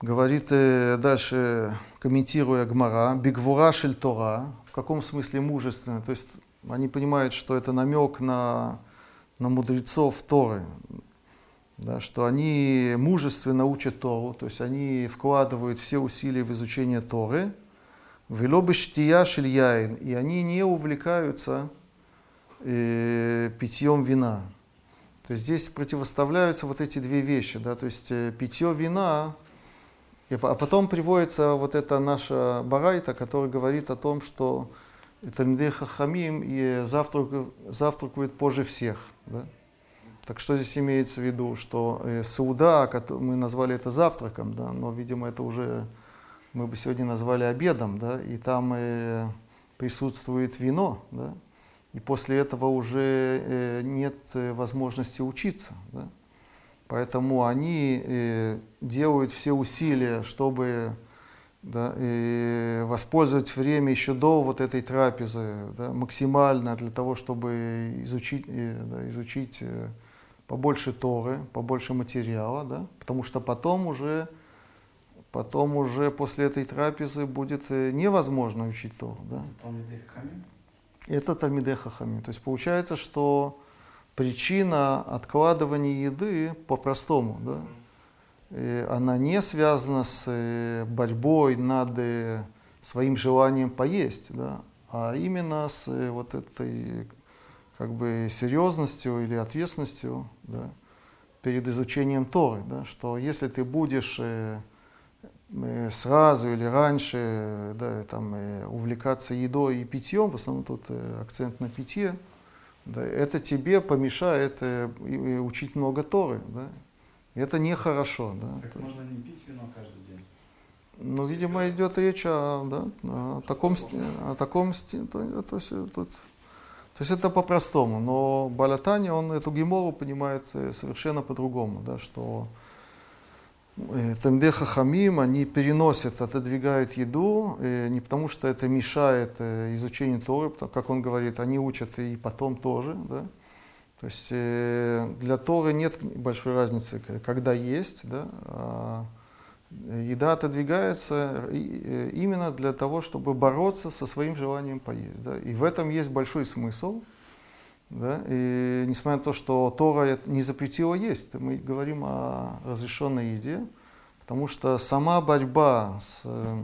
[SPEAKER 1] Говорит э, дальше, комментируя Гмара, Бигвура шель Тора. В каком смысле мужественно? То есть они понимают, что это намек на, на мудрецов Торы, да, что они мужественно учат Тору, то есть они вкладывают все усилия в изучение Торы, велобы штия шильяин, и они не увлекаются э, питьем вина. То есть здесь противоставляются вот эти две вещи, да, то есть э, питье вина, а потом приводится вот эта наша барайта, которая говорит о том, что Талмидей Хахамим и завтрак, завтракают позже всех. Да? Так что здесь имеется в виду, что э, сауда, мы назвали это завтраком, да, но, видимо, это уже мы бы сегодня назвали обедом, да, и там э, присутствует вино, да, и после этого уже э, нет э, возможности учиться. Да. Поэтому они э, делают все усилия, чтобы да, и воспользовать время еще до вот этой трапезы да, максимально для того, чтобы изучить, э, да, изучить э, побольше Торы, побольше материала, да, потому что потом уже, потом уже после этой трапезы будет э, невозможно учить Тору. Да. Это Талмидей Хахамин. То есть получается, что причина откладывания еды по-простому, да, и она не связана с э, борьбой над э, своим желанием поесть, да, а именно с вот этой как бы серьезностью или ответственностью да, перед изучением Торы, да, что если ты будешь э, э, сразу или раньше э, да, там, э, увлекаться едой и питьем, в основном тут э, акцент на питье, да, это тебе помешает э, и учить много Торы. Да. Это нехорошо. Да.
[SPEAKER 4] Так можно не пить вино каждый день.
[SPEAKER 1] Ну, видимо, идет речь о, да, о таком, о таком то, то есть, э, тут, то есть это по-простому, но Балатани, он эту гемору понимает э, совершенно по-другому, да, что э, Тамде Хахамим, они переносят, отодвигают еду, э, не потому что это мешает изучению Торы, как он говорит, они учат и потом тоже, да, то есть для Торы нет большой разницы, когда есть, да, а еда отодвигается э, именно для того, чтобы бороться со своим желанием поесть. Да? И в этом есть большой смысл. Да? И несмотря на то, что Тора не запретила есть, мы говорим о разрешенной еде, потому что сама борьба с, э,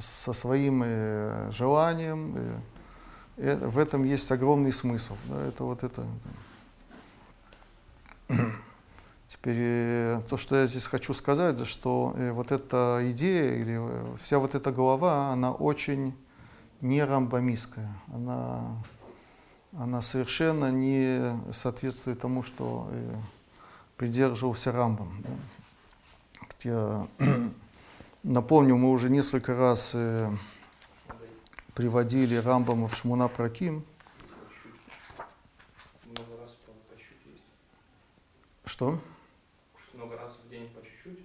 [SPEAKER 1] со своим э, желанием, в этом есть огромный смысл. Да? Это вот это. да. Теперь э, то, что я здесь хочу сказать, что э, вот эта идея или э, вся вот эта глава, она очень не рамбамистская. Она, она совершенно не соответствует тому, что придерживался Рамбам. да. Я напомню, мы уже несколько раз приводили Рамбама в Шмуна Праким. Что?
[SPEAKER 3] Кушать много раз в день по чуть-чуть.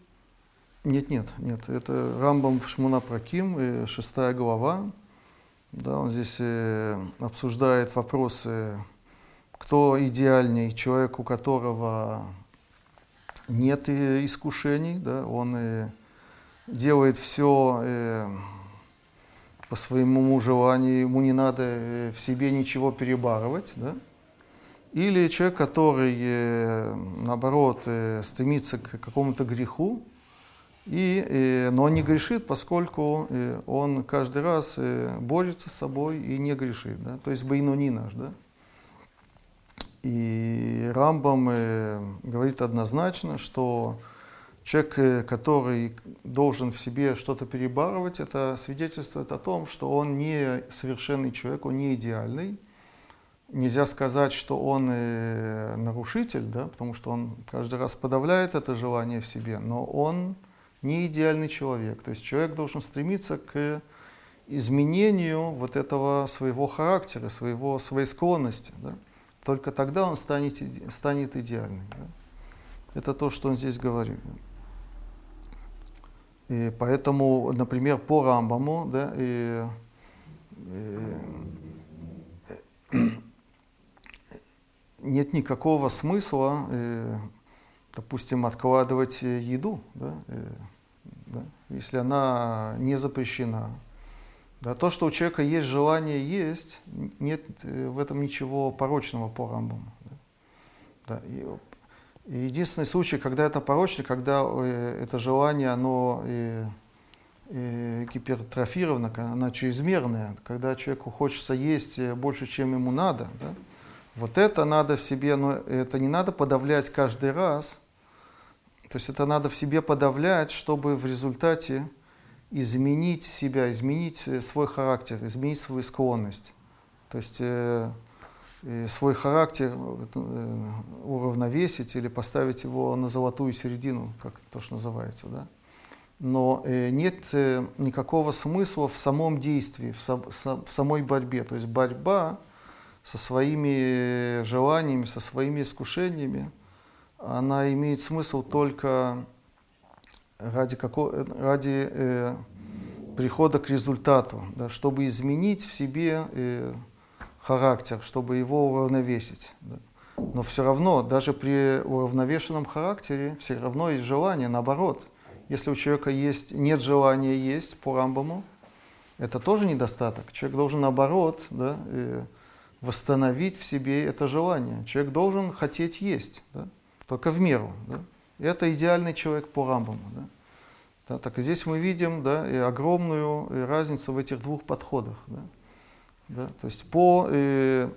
[SPEAKER 1] Нет, нет, нет. Это Рамбам в Шмуна Праким, э, шестая глава. Да, он здесь э, обсуждает вопросы, кто идеальней, человек, у которого нет э, искушений, да, он делает все по своему желанию, ему не надо в себе ничего перебарывать, да. Или человек, который, наоборот, стремится к какому-то греху, и, э, но он не грешит, поскольку э, он каждый раз э, борется с собой и не грешит. Да? То есть Бейнуни наш. Да? И Рамбам говорит однозначно, что человек, который должен в себе что-то перебарывать, это свидетельствует о том, что он не совершенный человек, он не идеальный. Нельзя сказать, что он нарушитель, да, потому что он каждый раз подавляет это желание в себе, но он не идеальный человек. То есть человек должен стремиться к изменению вот этого своего характера, своего, своей склонности. Да? Только тогда он станет, станет идеальным. да. Это то, что он здесь говорит. да. И поэтому, например, по Рамбаму, да, и, и, нет никакого смысла, э, допустим, откладывать э, еду, да, э, да, если она не запрещена. Да, то, что у человека есть желание есть, нет э, в этом ничего порочного по Рамбаму. Да. Да, и, и единственный случай, когда это порочно, когда это желание, оно э, э, гипертрофировано, оно чрезмерное, когда человеку хочется есть больше, чем ему надо. Да. Вот это надо в себе, но это не надо подавлять каждый раз. То есть это надо в себе подавлять, чтобы в результате изменить себя, изменить э, свой характер, изменить свою склонность. То есть э, э, свой характер э, уравновесить или поставить его на золотую середину, как то, что называется. Да? Но э, нет э, никакого смысла в самом действии, в, сам- са- в самой борьбе. То есть борьба со своими желаниями, со своими искушениями, она имеет смысл только ради, како- ради э, прихода к результату, да, чтобы изменить в себе э, характер, чтобы его уравновесить. да. Но все равно, даже при уравновешенном характере, все равно есть желание, наоборот. Если у человека есть, нет желания есть по Рамбаму, это тоже недостаток. Человек должен, наоборот, да, э, восстановить в себе это желание. Человек должен хотеть есть, да, только в меру. Да. Это идеальный человек по Рамбаму. Да. Да, так и здесь мы видим да, и огромную э, разницу в этих двух подходах. Да. Да, то есть по, э,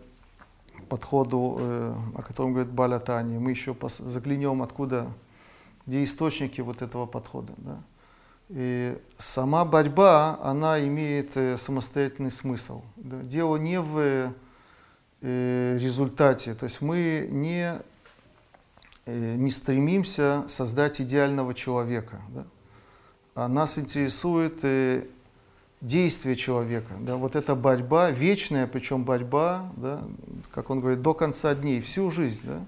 [SPEAKER 1] подходу, э, о котором говорит Балятани. Мы еще заглянем, откуда, где источники вот этого подхода. Да? И сама борьба, она имеет э, самостоятельный смысл. Да? Дело не в э, результате, то есть мы не, не стремимся создать идеального человека. Да? А нас интересует э, действие человека. Да? Вот эта борьба, вечная, причем борьба, да? как он говорит, до конца дней, всю жизнь. Да?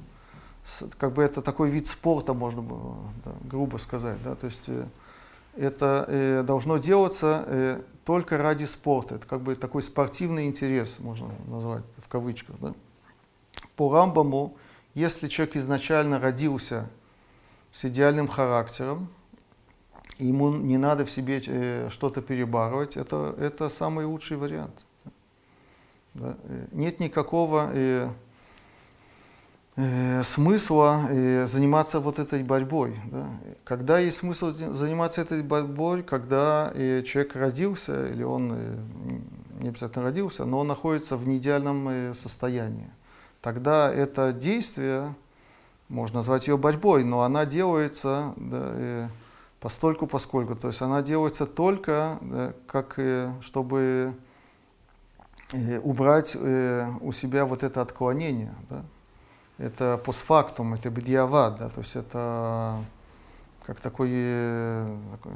[SPEAKER 1] С- как бы это такой вид спорта, можно было да, грубо сказать. Да? То есть э, это э, должно делаться э, только ради спорта. Это как бы такой спортивный интерес, можно назвать в кавычках. Да? По Рамбаму, если человек изначально родился с идеальным характером, ему не надо в себе э, что-то перебарывать, это, это самый лучший вариант. Да? Э, Нет никакого э, э, смысла э, заниматься вот этой борьбой. Да? Когда есть смысл заниматься этой борьбой, когда э, человек родился, или он э, не обязательно родился, но он находится в неидеальном э, состоянии. Тогда это действие, можно назвать ее борьбой, но она делается да, постольку поскольку. То есть она делается только, да, как, чтобы э, убрать э, у себя вот это отклонение. Да? это постфактум, это бедиават, да, то есть это как такой, э, такой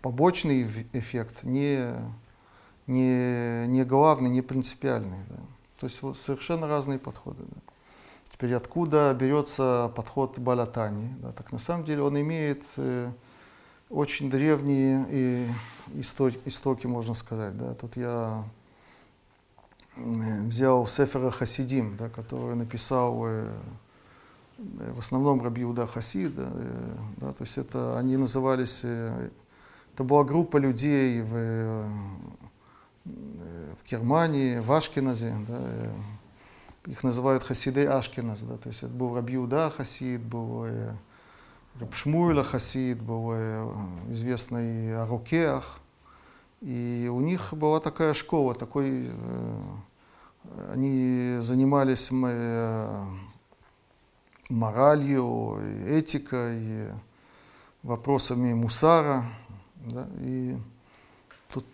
[SPEAKER 1] побочный эф- эффект, не, не, не главный, не принципиальный. Да. То есть вот совершенно разные подходы. Да. Теперь откуда берется подход Балатани? Да, так на самом деле он имеет э, очень древние и истоки, истоки, можно сказать. Да. Тут я э, взял Сефера Хасидим, да, который написал э, э, в основном Рабиуда Хасид, э, да, то есть это они назывались, э, это была группа людей в, э, в Германии, в Ашкеназе, да, э, их называют Хасидей Ашкеназ, да, то есть это был Рабиуда Хасид, был э, Рабшмуэля Хасид, был э, известный Арукеах, и у них была такая школа, такой, они занимались моралью, этикой, вопросами мусара. Да, и тут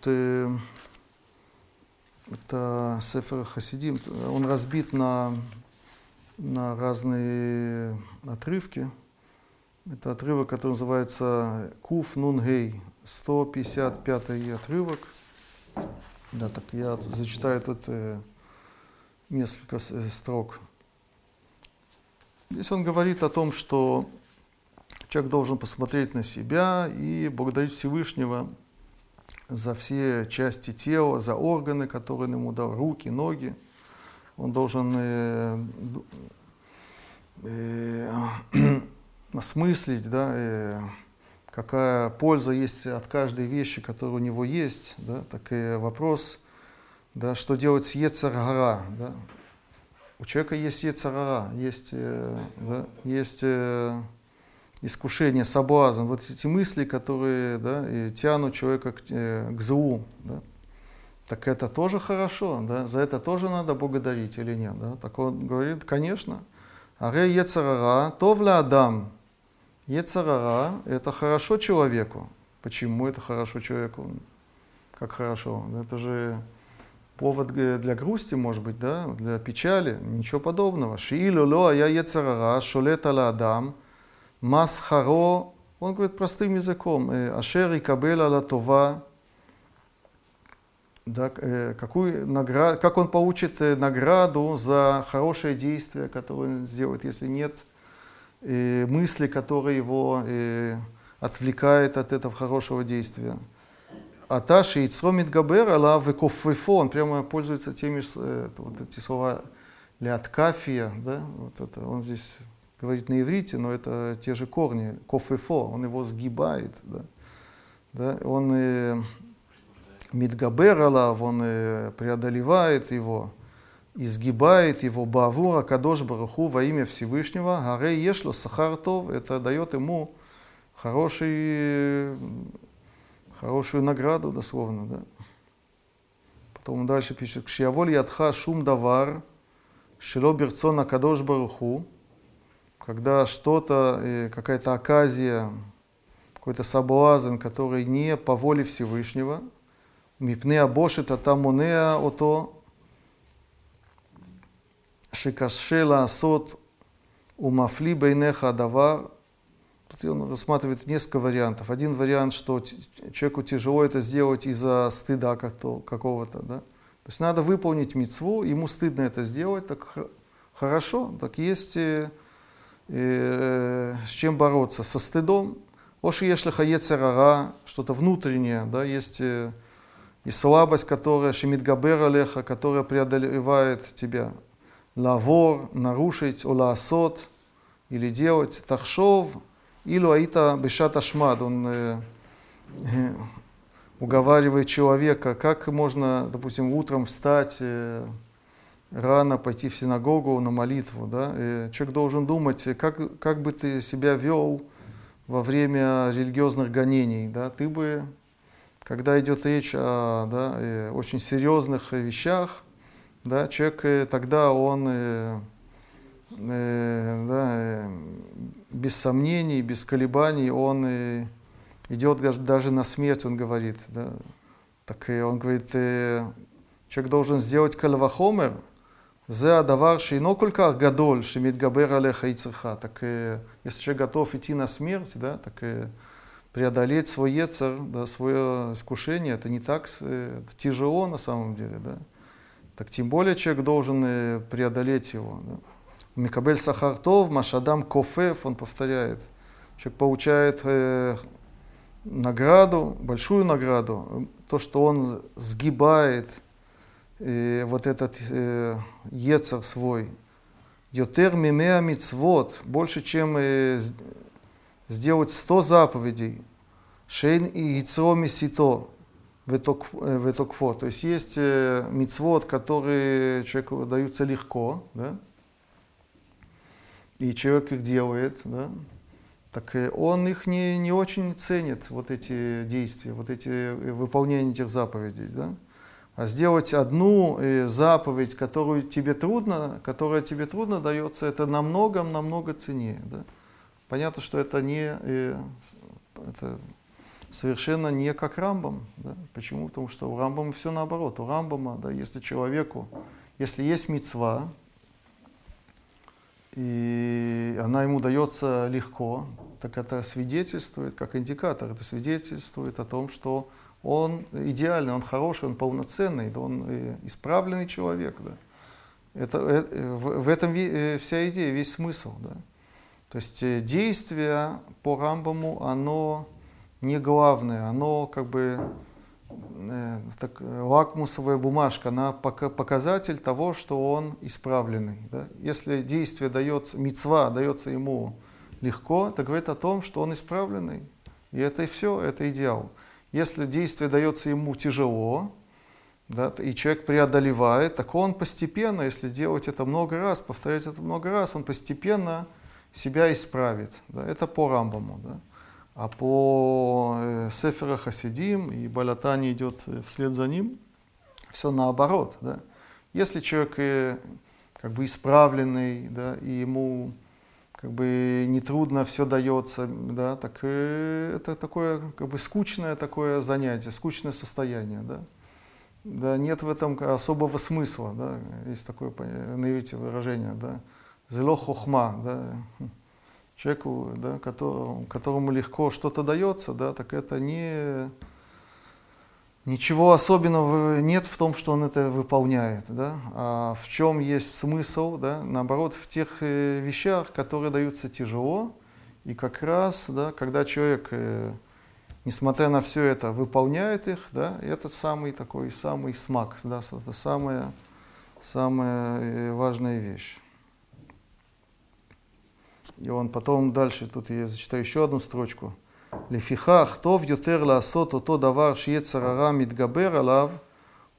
[SPEAKER 1] это Сефер Хасидим, он разбит на, на разные отрывки. Это отрывок, который называется Куф Нун Гей, 155 отрывок. Да, так я зачитаю тут э, несколько э, строк. Здесь он говорит о том, что человек должен посмотреть на себя и благодарить Всевышнего за все части тела, за органы, которые ему дал, руки, ноги. Он должен э, э, осмыслить, да, э, какая польза есть от каждой вещи, которая у него есть. Да, так и вопрос, да, что делать с Ецаргара. Да. У человека есть Ецаргара, есть, э, да, есть э, искушение, соблазн, вот эти мысли, которые да, тянут человека к, э, к злу. Да. Так это тоже хорошо, да? за это тоже надо благодарить или нет. Да? Так он говорит, конечно. Аре Ецарара, товля Адам. Ецарара – это хорошо человеку. Почему это хорошо человеку? Как хорошо? Это же повод г- для грусти, может быть, да? для печали. Ничего подобного. Шиилу ло, а я Ецарара, шолет ала Адам, масхаро, он говорит простым языком, ашер и кабель ала това, да, какую награ... как он получит награду за хорошее действие, которое он сделает, если нет мысли, которая его отвлекает от этого хорошего действия. Аташи Ицромит Габер Алла Векофефо, он прямо пользуется теми, вот эти слова ляткафия, да, вот это, он здесь говорит на иврите, но это те же корни, кофефо, он его сгибает, да, да, он э, Мидгабер Алав, он э, преодолевает его, изгибает его Бавура Кадош Бараху во имя Всевышнего, Гарей Ешло Сахартов, это дает ему хороший, хорошую награду, дословно, да. Потом он дальше пишет, Кшияволь Ядха Шум Давар, Шило Берцона Кадош Баруху, когда что-то, э, какая-то оказия, какой-то соблазн, который не по воле Всевышнего, мипне абошит атамунеа ото шикашела асот умафли бейнеха адавар. Тут он рассматривает несколько вариантов. Один вариант, что человеку тяжело это сделать из-за стыда какого-то. Да? То есть надо выполнить мецву, ему стыдно это сделать, так хорошо, так есть э, с чем бороться, со стыдом. Оши ешлиха ецерара, что-то внутреннее, да, есть э, и слабость, которая шемит габер алеха, которая преодолевает тебя. Лавор, нарушить, олаасот, или делать тахшов, или аита бешат ашмад. Он э, э, уговаривает человека, как можно, допустим, утром встать, э, рано пойти в синагогу на молитву. Да? Человек должен думать, как, как бы ты себя вел во время религиозных гонений. Да? Ты бы, когда идет речь о да, э, очень серьезных вещах, да, человек э, тогда он э, э, да, э, без сомнений, без колебаний, он э, идет даже, даже на смерть, он говорит. Да. Так он говорит, э, человек должен сделать кальвахомер, זה הדבר שאינו כל כך גדול שמתגבר עליך יצרך. Так если человек готов идти на смерть, да, так преодолеть свой ецер, да, свое искушение, это не так это тяжело на самом деле. Да. Так тем более человек должен преодолеть его. Да. Микабель Сахартов, Машадам Кофев, он повторяет. Человек получает э, награду, большую награду, то, что он сгибает э, вот этот э, ецер свой. Йотер мимеа мицвод, больше, чем э, сделать сто заповедей. Шейн и яйцо месито ветокфо. То есть есть э, мицвод, которые человеку даются легко, да? и человек их делает, да? так он их не, не очень ценит, вот эти действия, вот эти э, выполнения этих заповедей. Да? А сделать одну э, заповедь, которую тебе трудно, которая тебе трудно дается, это намного-намного ценнее. Да? Понятно, что это не это совершенно не как Рамбам. Да? Почему? Потому что у Рамбама все наоборот. У Рамбама, да, если человеку, если есть мецва, и она ему дается легко, так это свидетельствует, как индикатор, это свидетельствует о том, что он идеальный, он хороший, он полноценный, он э, исправленный человек. Да. Это, э, в, этом э, вся идея, весь смысл. Да. То есть действие по Рамбаму, оно не главное, оно как бы так, лакмусовая бумажка, она показатель того, что он исправленный. Да. Если действие дается, мецва дается ему легко, это говорит о том, что он исправленный. И это и все, это идеал. Если действие дается ему тяжело, да, и человек преодолевает, так он постепенно, если делать это много раз, повторять это много раз, он постепенно себя исправит. Да, это по Рамбаму. Да. А по э, Сефера Хасидим и Балатани идет э, вслед за ним, все наоборот. Да. Если человек э, как бы исправленный, да, и ему как бы нетрудно все дается, да, так э, это такое как бы скучное такое занятие, скучное состояние, да. Да, нет в этом особого смысла, да, есть такое на иврите выражение, да, зело хохма, да, человеку, да, которому, которому легко что-то дается, да, так это не Ничего особенного нет в том, что он это выполняет. Да? А в чем есть смысл? Да? Наоборот, в тех э, вещах, которые даются тяжело. И как раз, да, когда человек, э, несмотря на все это, выполняет их, да, это самый такой самый смак, да, это самая, самая э, важная вещь. И он потом дальше, тут я зачитаю еще одну строчку. לפיכך, טוב יותר לעשות אותו דבר שיצר הרע מתגבר עליו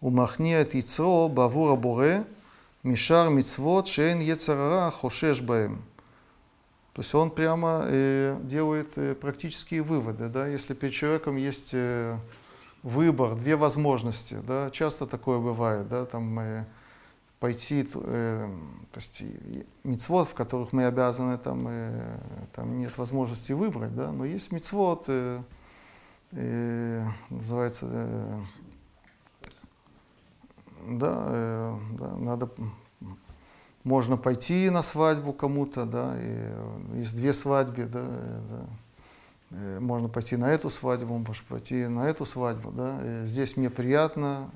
[SPEAKER 1] ומכניע את יצרו בעבור הבורא, משאר מצוות שאין יצר הרע חושש בהם. То есть он прямо э, делает э, практические выводы. Да? Если перед человеком есть э, выбор, две возможности, да? часто такое бывает, да? Там, э, пойти, э, то есть мицвод, в которых мы обязаны, там, э, там нет возможности выбрать, да, но есть мицвод, э, э, называется, э, да, э, да, надо, можно пойти на свадьбу кому-то, да, и э, есть две свадьбы, да, э, да, Э, можно пойти на эту свадьбу, можно пойти на эту свадьбу, да, здесь мне приятно,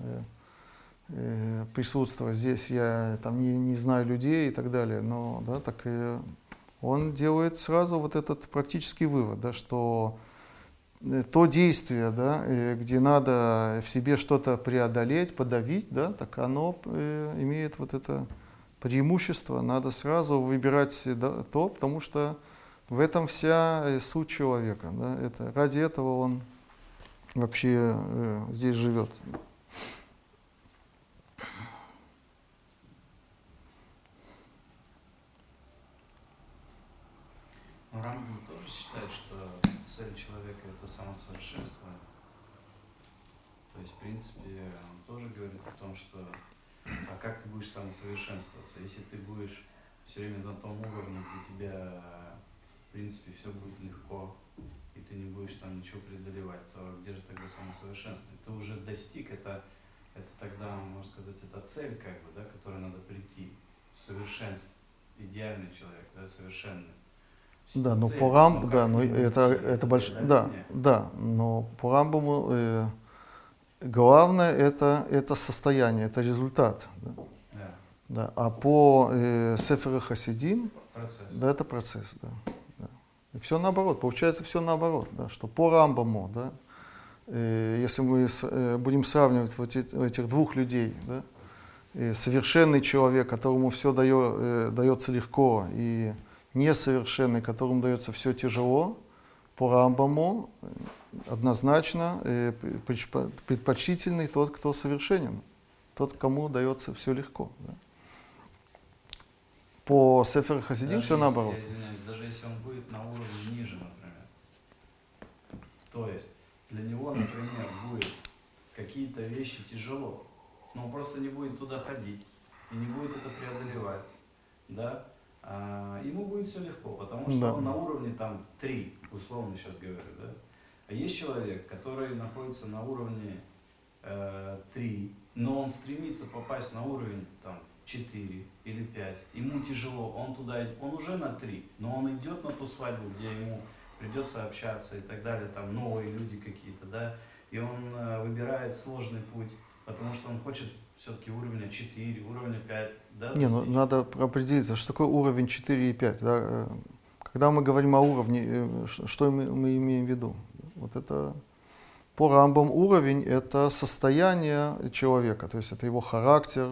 [SPEAKER 1] присутствовать. Здесь я там не, не знаю людей и так далее, но да, так и он делает сразу вот этот практический вывод, да, что то действие, да, где надо в себе что-то преодолеть, подавить, да, так оно имеет вот это преимущество. Надо сразу выбирать да, то, потому что в этом вся суть человека. Да, это, ради этого он вообще э, здесь живет.
[SPEAKER 4] Но Рамбам тоже считает, что цель человека это самосовершенство. То есть, в принципе, он тоже говорит о том, что а как ты будешь самосовершенствоваться, если ты будешь все время на том уровне, где тебя, в принципе, все будет легко, и ты не будешь там ничего преодолевать, то где же тогда самосовершенствование? Ты уже достиг, это, это тогда, можно сказать, это цель, как бы, да, к которой надо прийти, совершенство, идеальный человек, да, совершенный.
[SPEAKER 1] Да, но по Рамбу, да, но это, это
[SPEAKER 4] этого
[SPEAKER 1] больш... да, да, но по Рамбаму э, главное это, это состояние, это результат. Да,
[SPEAKER 4] Да,
[SPEAKER 1] да. А по э, Сефера Хасидим,
[SPEAKER 4] процесс.
[SPEAKER 1] да, это процесс, да. да. И все наоборот, получается все наоборот, да, что по Рамбаму, да, э, если мы с, э, будем сравнивать вот эти- этих двух людей, да, э, совершенный человек, которому все дает, э, дается легко, и несовершенный, которому дается все тяжело, по Рамбаму однозначно э, предпоч- предпочтительный тот, кто совершенен, тот, кому дается все легко. да. По Сефер Хасидим
[SPEAKER 4] Даже
[SPEAKER 1] все
[SPEAKER 4] если-
[SPEAKER 1] наоборот.
[SPEAKER 4] Я даже если он будет на уровне ниже, например. То есть для него, например, будет какие-то вещи тяжело, но он просто не будет туда ходить и не будет это преодолевать, да? А, ему будет все легко, потому что
[SPEAKER 1] Да.
[SPEAKER 4] он на уровне там 3, условно сейчас говорю, да? А есть человек, который находится на уровне э, 3, но он стремится попасть на уровень там 4 или 5. Ему тяжело, он туда, он уже на 3, но он идет на ту свадьбу, где ему придется общаться и так далее, там новые люди какие-то, да, и он э, выбирает сложный путь, потому что он хочет все-таки уровня 4, уровня 5, да?
[SPEAKER 1] Не, ну надо определиться, что такое уровень 4 и 5. да, э, Когда мы говорим о уровне, э, что мы, мы имеем в виду? Вот это по рамбам уровень – это состояние человека, то есть это его характер,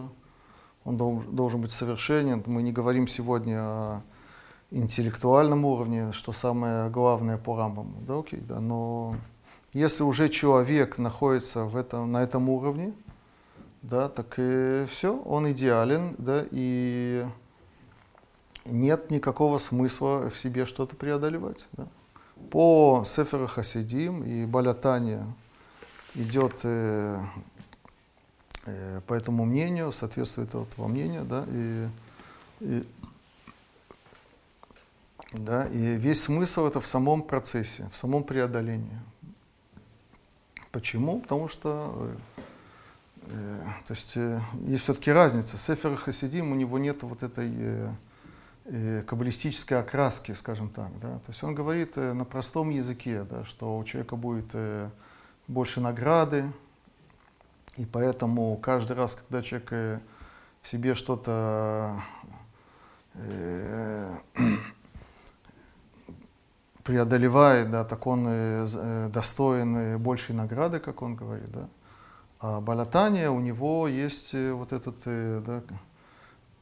[SPEAKER 1] он дол- должен быть совершенен. Мы не говорим сегодня о интеллектуальном уровне, что самое главное по рамбам, да, окей, да, но если уже человек находится в этом, на этом уровне, да, так и все, он идеален, да, и нет никакого смысла в себе что-то преодолевать. Да. По Сефера Хасидим и Балятания идет э, э, по этому мнению, соответствует этому мнению, да, и, и, да, и весь смысл это в самом процессе, в самом преодолении. Почему? Потому что Э, То есть э, есть все-таки разница. Сефер Хасидим, у него нет вот этой э, э, каббалистической окраски, скажем так. Да? То есть он говорит э, на простом языке, да, что у человека будет э, больше награды, и поэтому каждый раз, когда человек э, в себе что-то э, преодолевает, да, так он э, э, достоин э, большей награды, как он говорит. Да? А Балатания, у него есть э, вот этот, э, да,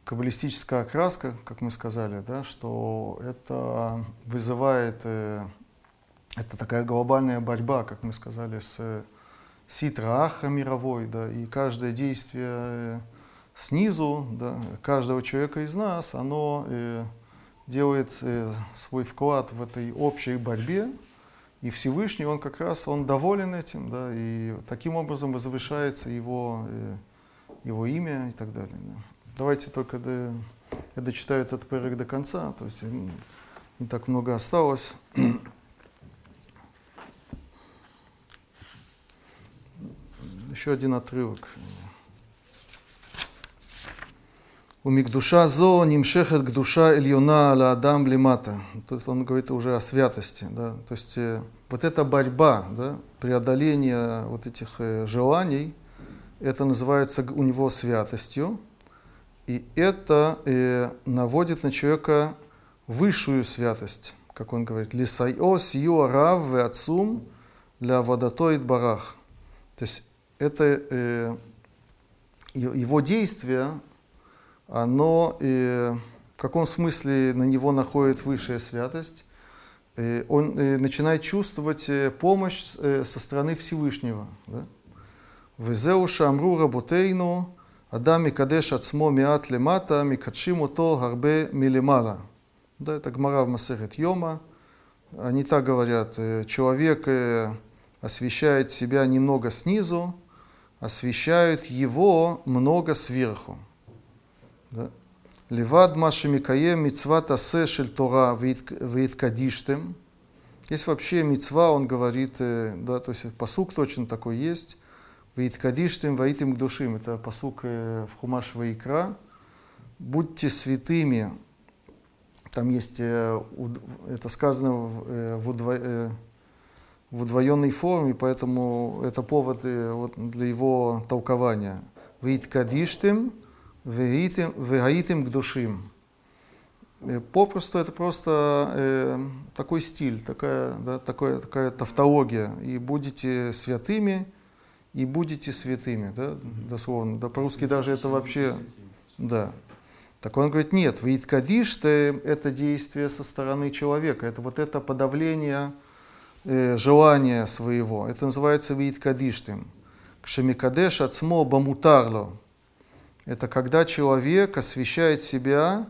[SPEAKER 1] каббалистическая окраска, как мы сказали, да, что это вызывает, э, это такая глобальная борьба, как мы сказали, с э, ситра аха мировой, да, и каждое действие снизу, да, каждого человека из нас, оно делает свой вклад в этой общей борьбе, и Всевышний, он как раз, он доволен этим, да, и таким образом возвышается его, э, его имя и так далее. Да. Давайте только до, я дочитаю этот перек до конца, то есть не так много осталось. Еще один отрывок. У Мигдуша зо нимшехет душа Ильона ла Адам лимата. Тут он говорит уже о святости. Да? То есть э, вот эта борьба, да, преодоление вот этих э, желаний, это называется у него святостью. И это э, наводит на человека высшую святость, как он говорит. Лисайо сию рав ве отцум ля водатоид барах. То есть это э, его действие, оно э, в каком смысле на него находит высшая святость, э, он э, начинает чувствовать э, помощь э, со стороны Всевышнего. Да? Везеу шамру адами кадеш микадеш ацмо миат лемата, микадшим то гарбе милемала. Да, это гмара в Масерет Йома. Они так говорят, э, человек освещает себя немного снизу, освещают его много сверху. Левад маши микаем мицва тасе шель Тора вииткадиштем. Есть вообще мицва, он говорит, э, да, то есть посук точно такой есть. Вииткадиштем ваитим душим. Это посук э, в Хумаш Ваикра. Будьте святыми. Там есть, э, это сказано в, удво- в удвоенной форме, поэтому это повод вот, для его толкования. Вииткадиштем вегаитим вегаитим к душим. Э, Попросту это просто э, такой стиль, такая, да, такая, такая тавтология. И будете святыми, и будете святыми, да, дословно. Да, по-русски даже это вообще, да. Так он говорит, нет, вииткадиш это действие со стороны человека, это вот это подавление э, желания своего. Это называется вииткадиштем. Кшемикадеш ацмо бамутарло. Это когда человек освещает себя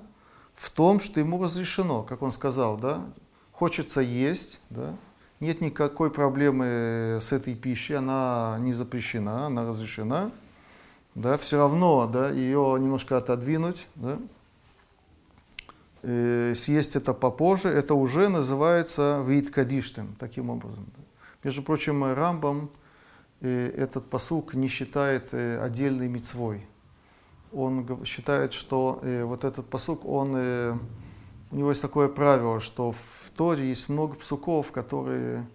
[SPEAKER 1] в том, что ему разрешено, как он сказал, да, хочется есть, да, нет никакой проблемы с этой пищей, она не запрещена, она разрешена, да, все равно, да, ее немножко отодвинуть, да, э, съесть это попозже, это уже называется вииткадиштем, таким образом. да. Между прочим, Рамбам э, этот посук не считает э, отдельной мицвой. Он считает, что э, вот этот посук, он, э, у него есть такое правило, что в Торе есть много псуков, которые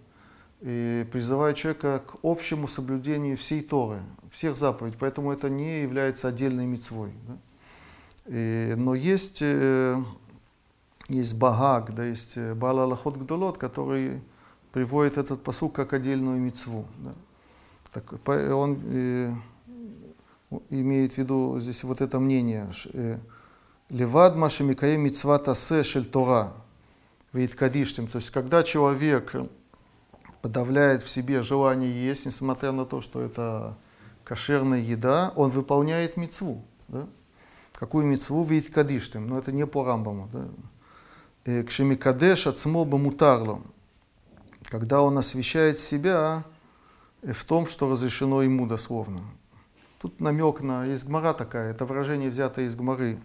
[SPEAKER 1] э, призывают человека к общему соблюдению всей Торы, всех заповедей, поэтому это не является отдельной мицвой. да. Э, но есть, э, есть Багаг, да, есть э, Аллахот Гдолот, который приводит этот посук как отдельную мицву. да. Так, он э, имеет в виду здесь вот это мнение. э, Левад машемикаем мицва тасе шель Тора. Вииткадиштем. То есть, когда человек подавляет в себе желание есть, несмотря на то, что это кошерная еда, он выполняет мицву. Да? Какую мицву вииткадиштем? Но это не по Рамбаму. Да? Э, Кшемикадеш ацмо бамутарло. Когда он освещает себя э, в том, что разрешено ему дословно. Тут намек на, есть гмара такая, это выражение взято из гмары.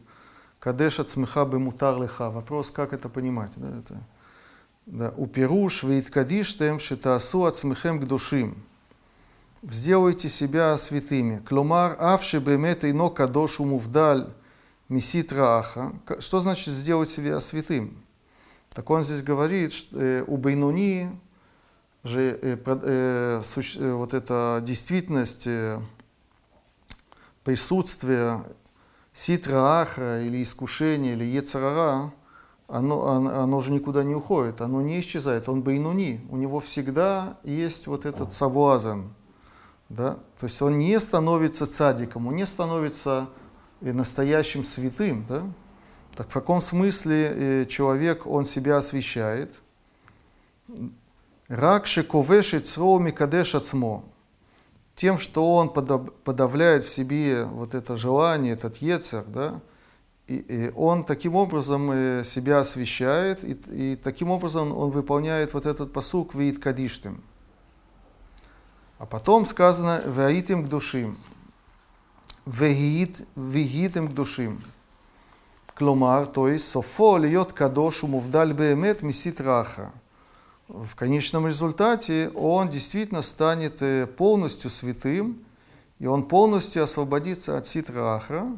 [SPEAKER 1] Кадеш от смеха бы мутар леха. Вопрос, как это понимать. Да, это, да. Уперуш вейткадиштем шитаасу от смехем к душим. Сделайте себя святыми. Кломар авши бемет ино кадошу мувдаль мисит рааха. Что значит сделать себя святым? Так он здесь говорит, что э, у Бейнуни же э, э, вот эта действительность присутствие ситра ахра или искушения или ецарара, оно, оно, оно же никуда не уходит, оно не исчезает, он бейнуни, у него всегда есть вот этот соблазн, да? то есть он не становится цадиком, он не становится э, настоящим святым, да? так в каком смысле э, человек, он себя освещает? Рак шековешит цро микадеш ацмо тем, что он подавляет в себе вот это желание, этот ецер, да, и, и он таким образом э, себя освещает, и, и таким образом он выполняет вот этот посук «Виит кадиштим». А потом сказано «Ваитим к душим». «Вегиит, вегитим к душим». Кломар, то есть «Софо льет кадошу мувдаль беемет мисит раха». В конечном результате он действительно станет э, полностью святым, и он полностью освободится от ситра ахра.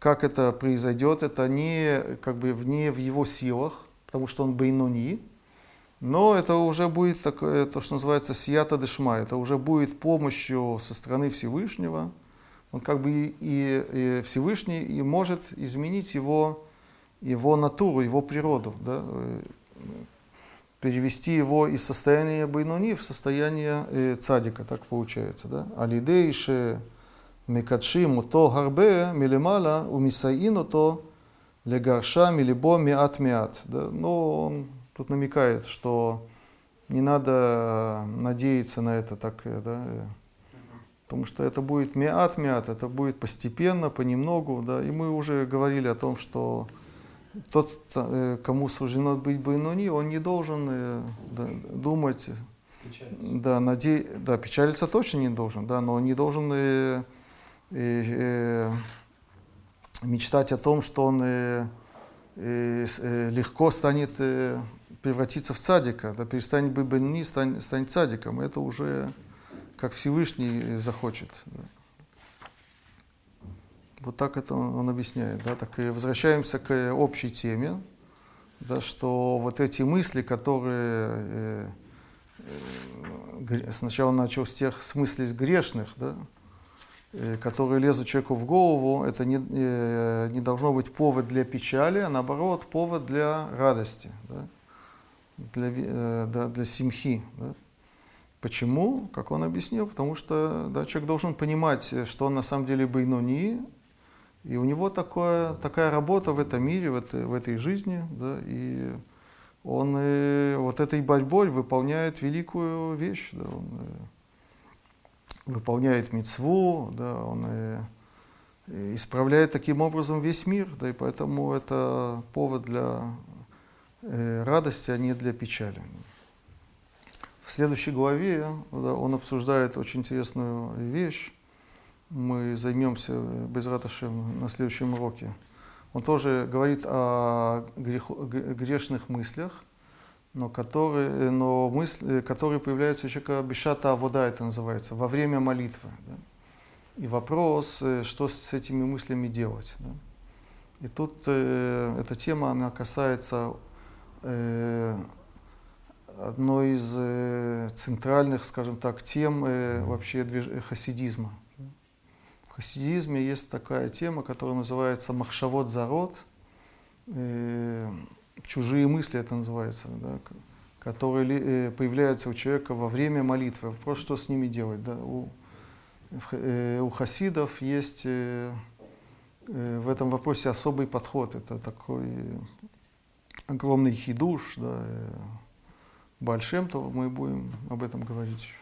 [SPEAKER 1] Как это произойдет, это не, как бы, не в его силах, потому что он бейнуни, но это уже будет такое, то, что называется сията дешма, это уже будет помощью со стороны Всевышнего. Он как бы и, и, Всевышний и может изменить его, его натуру, его природу, да? Перевести его из состояния Байнуни в состояние э, цадика, так получается. Да? Алидейше мекадшим уто гарбе милимала умисаин то легарша милибо миат миат. Да? Но он тут намекает, что не надо надеяться на это так, э, да, э, потому что это будет миат-миат, это будет постепенно, понемногу, да, и мы уже говорили о том, что тот, э, кому суждено быть Байнуни, он не должен да, думать, да, наде... да, печалиться точно не должен, да, но он не должен э, э, мечтать о том, что он э, э, легко станет э, превратиться в цадика, да, перестанет быть Бенни, станет, станет цадиком. Это уже как Всевышний захочет. Да. Вот так это он, он объясняет. Да, так и возвращаемся к общей теме, да, что вот эти мысли, которые э, э, сначала начал с тех смыслей грешных, да, э, которые лезут человеку в голову, это не, э, не должно быть повод для печали, а наоборот повод для радости. Да для, э, да, для семьи. Да. Почему? Как он объяснил? Потому что да, человек должен понимать, что он на самом деле байнони, и у него такое, такая работа в этом мире, в этой, в этой жизни, да, и он э, вот этой борьбой выполняет великую вещь, да, он э, выполняет мецву, да, он э, исправляет таким образом весь мир, да, и поэтому это повод для радости, а не для печали. В следующей главе он обсуждает очень интересную вещь. Мы займемся без Раташем на следующем уроке. Он тоже говорит о грех, грешных мыслях, но которые, но мысли, которые появляются у человека бешата вода это называется, во время молитвы. Да? И вопрос, э, что с этими мыслями делать. Да? И тут э, эта тема, она касается Э, одной из э, центральных, скажем так, тем э, вообще движ... хасидизма. Хасидизме есть такая тема, которая называется махшавод зарод, чужие мысли это называется, да, которые появляются у человека во время молитвы. Вопрос, что с ними делать. Да? У, у хасидов есть в этом вопросе особый подход. Это такой огромный хидуш, да, большим, то мы будем об этом говорить еще.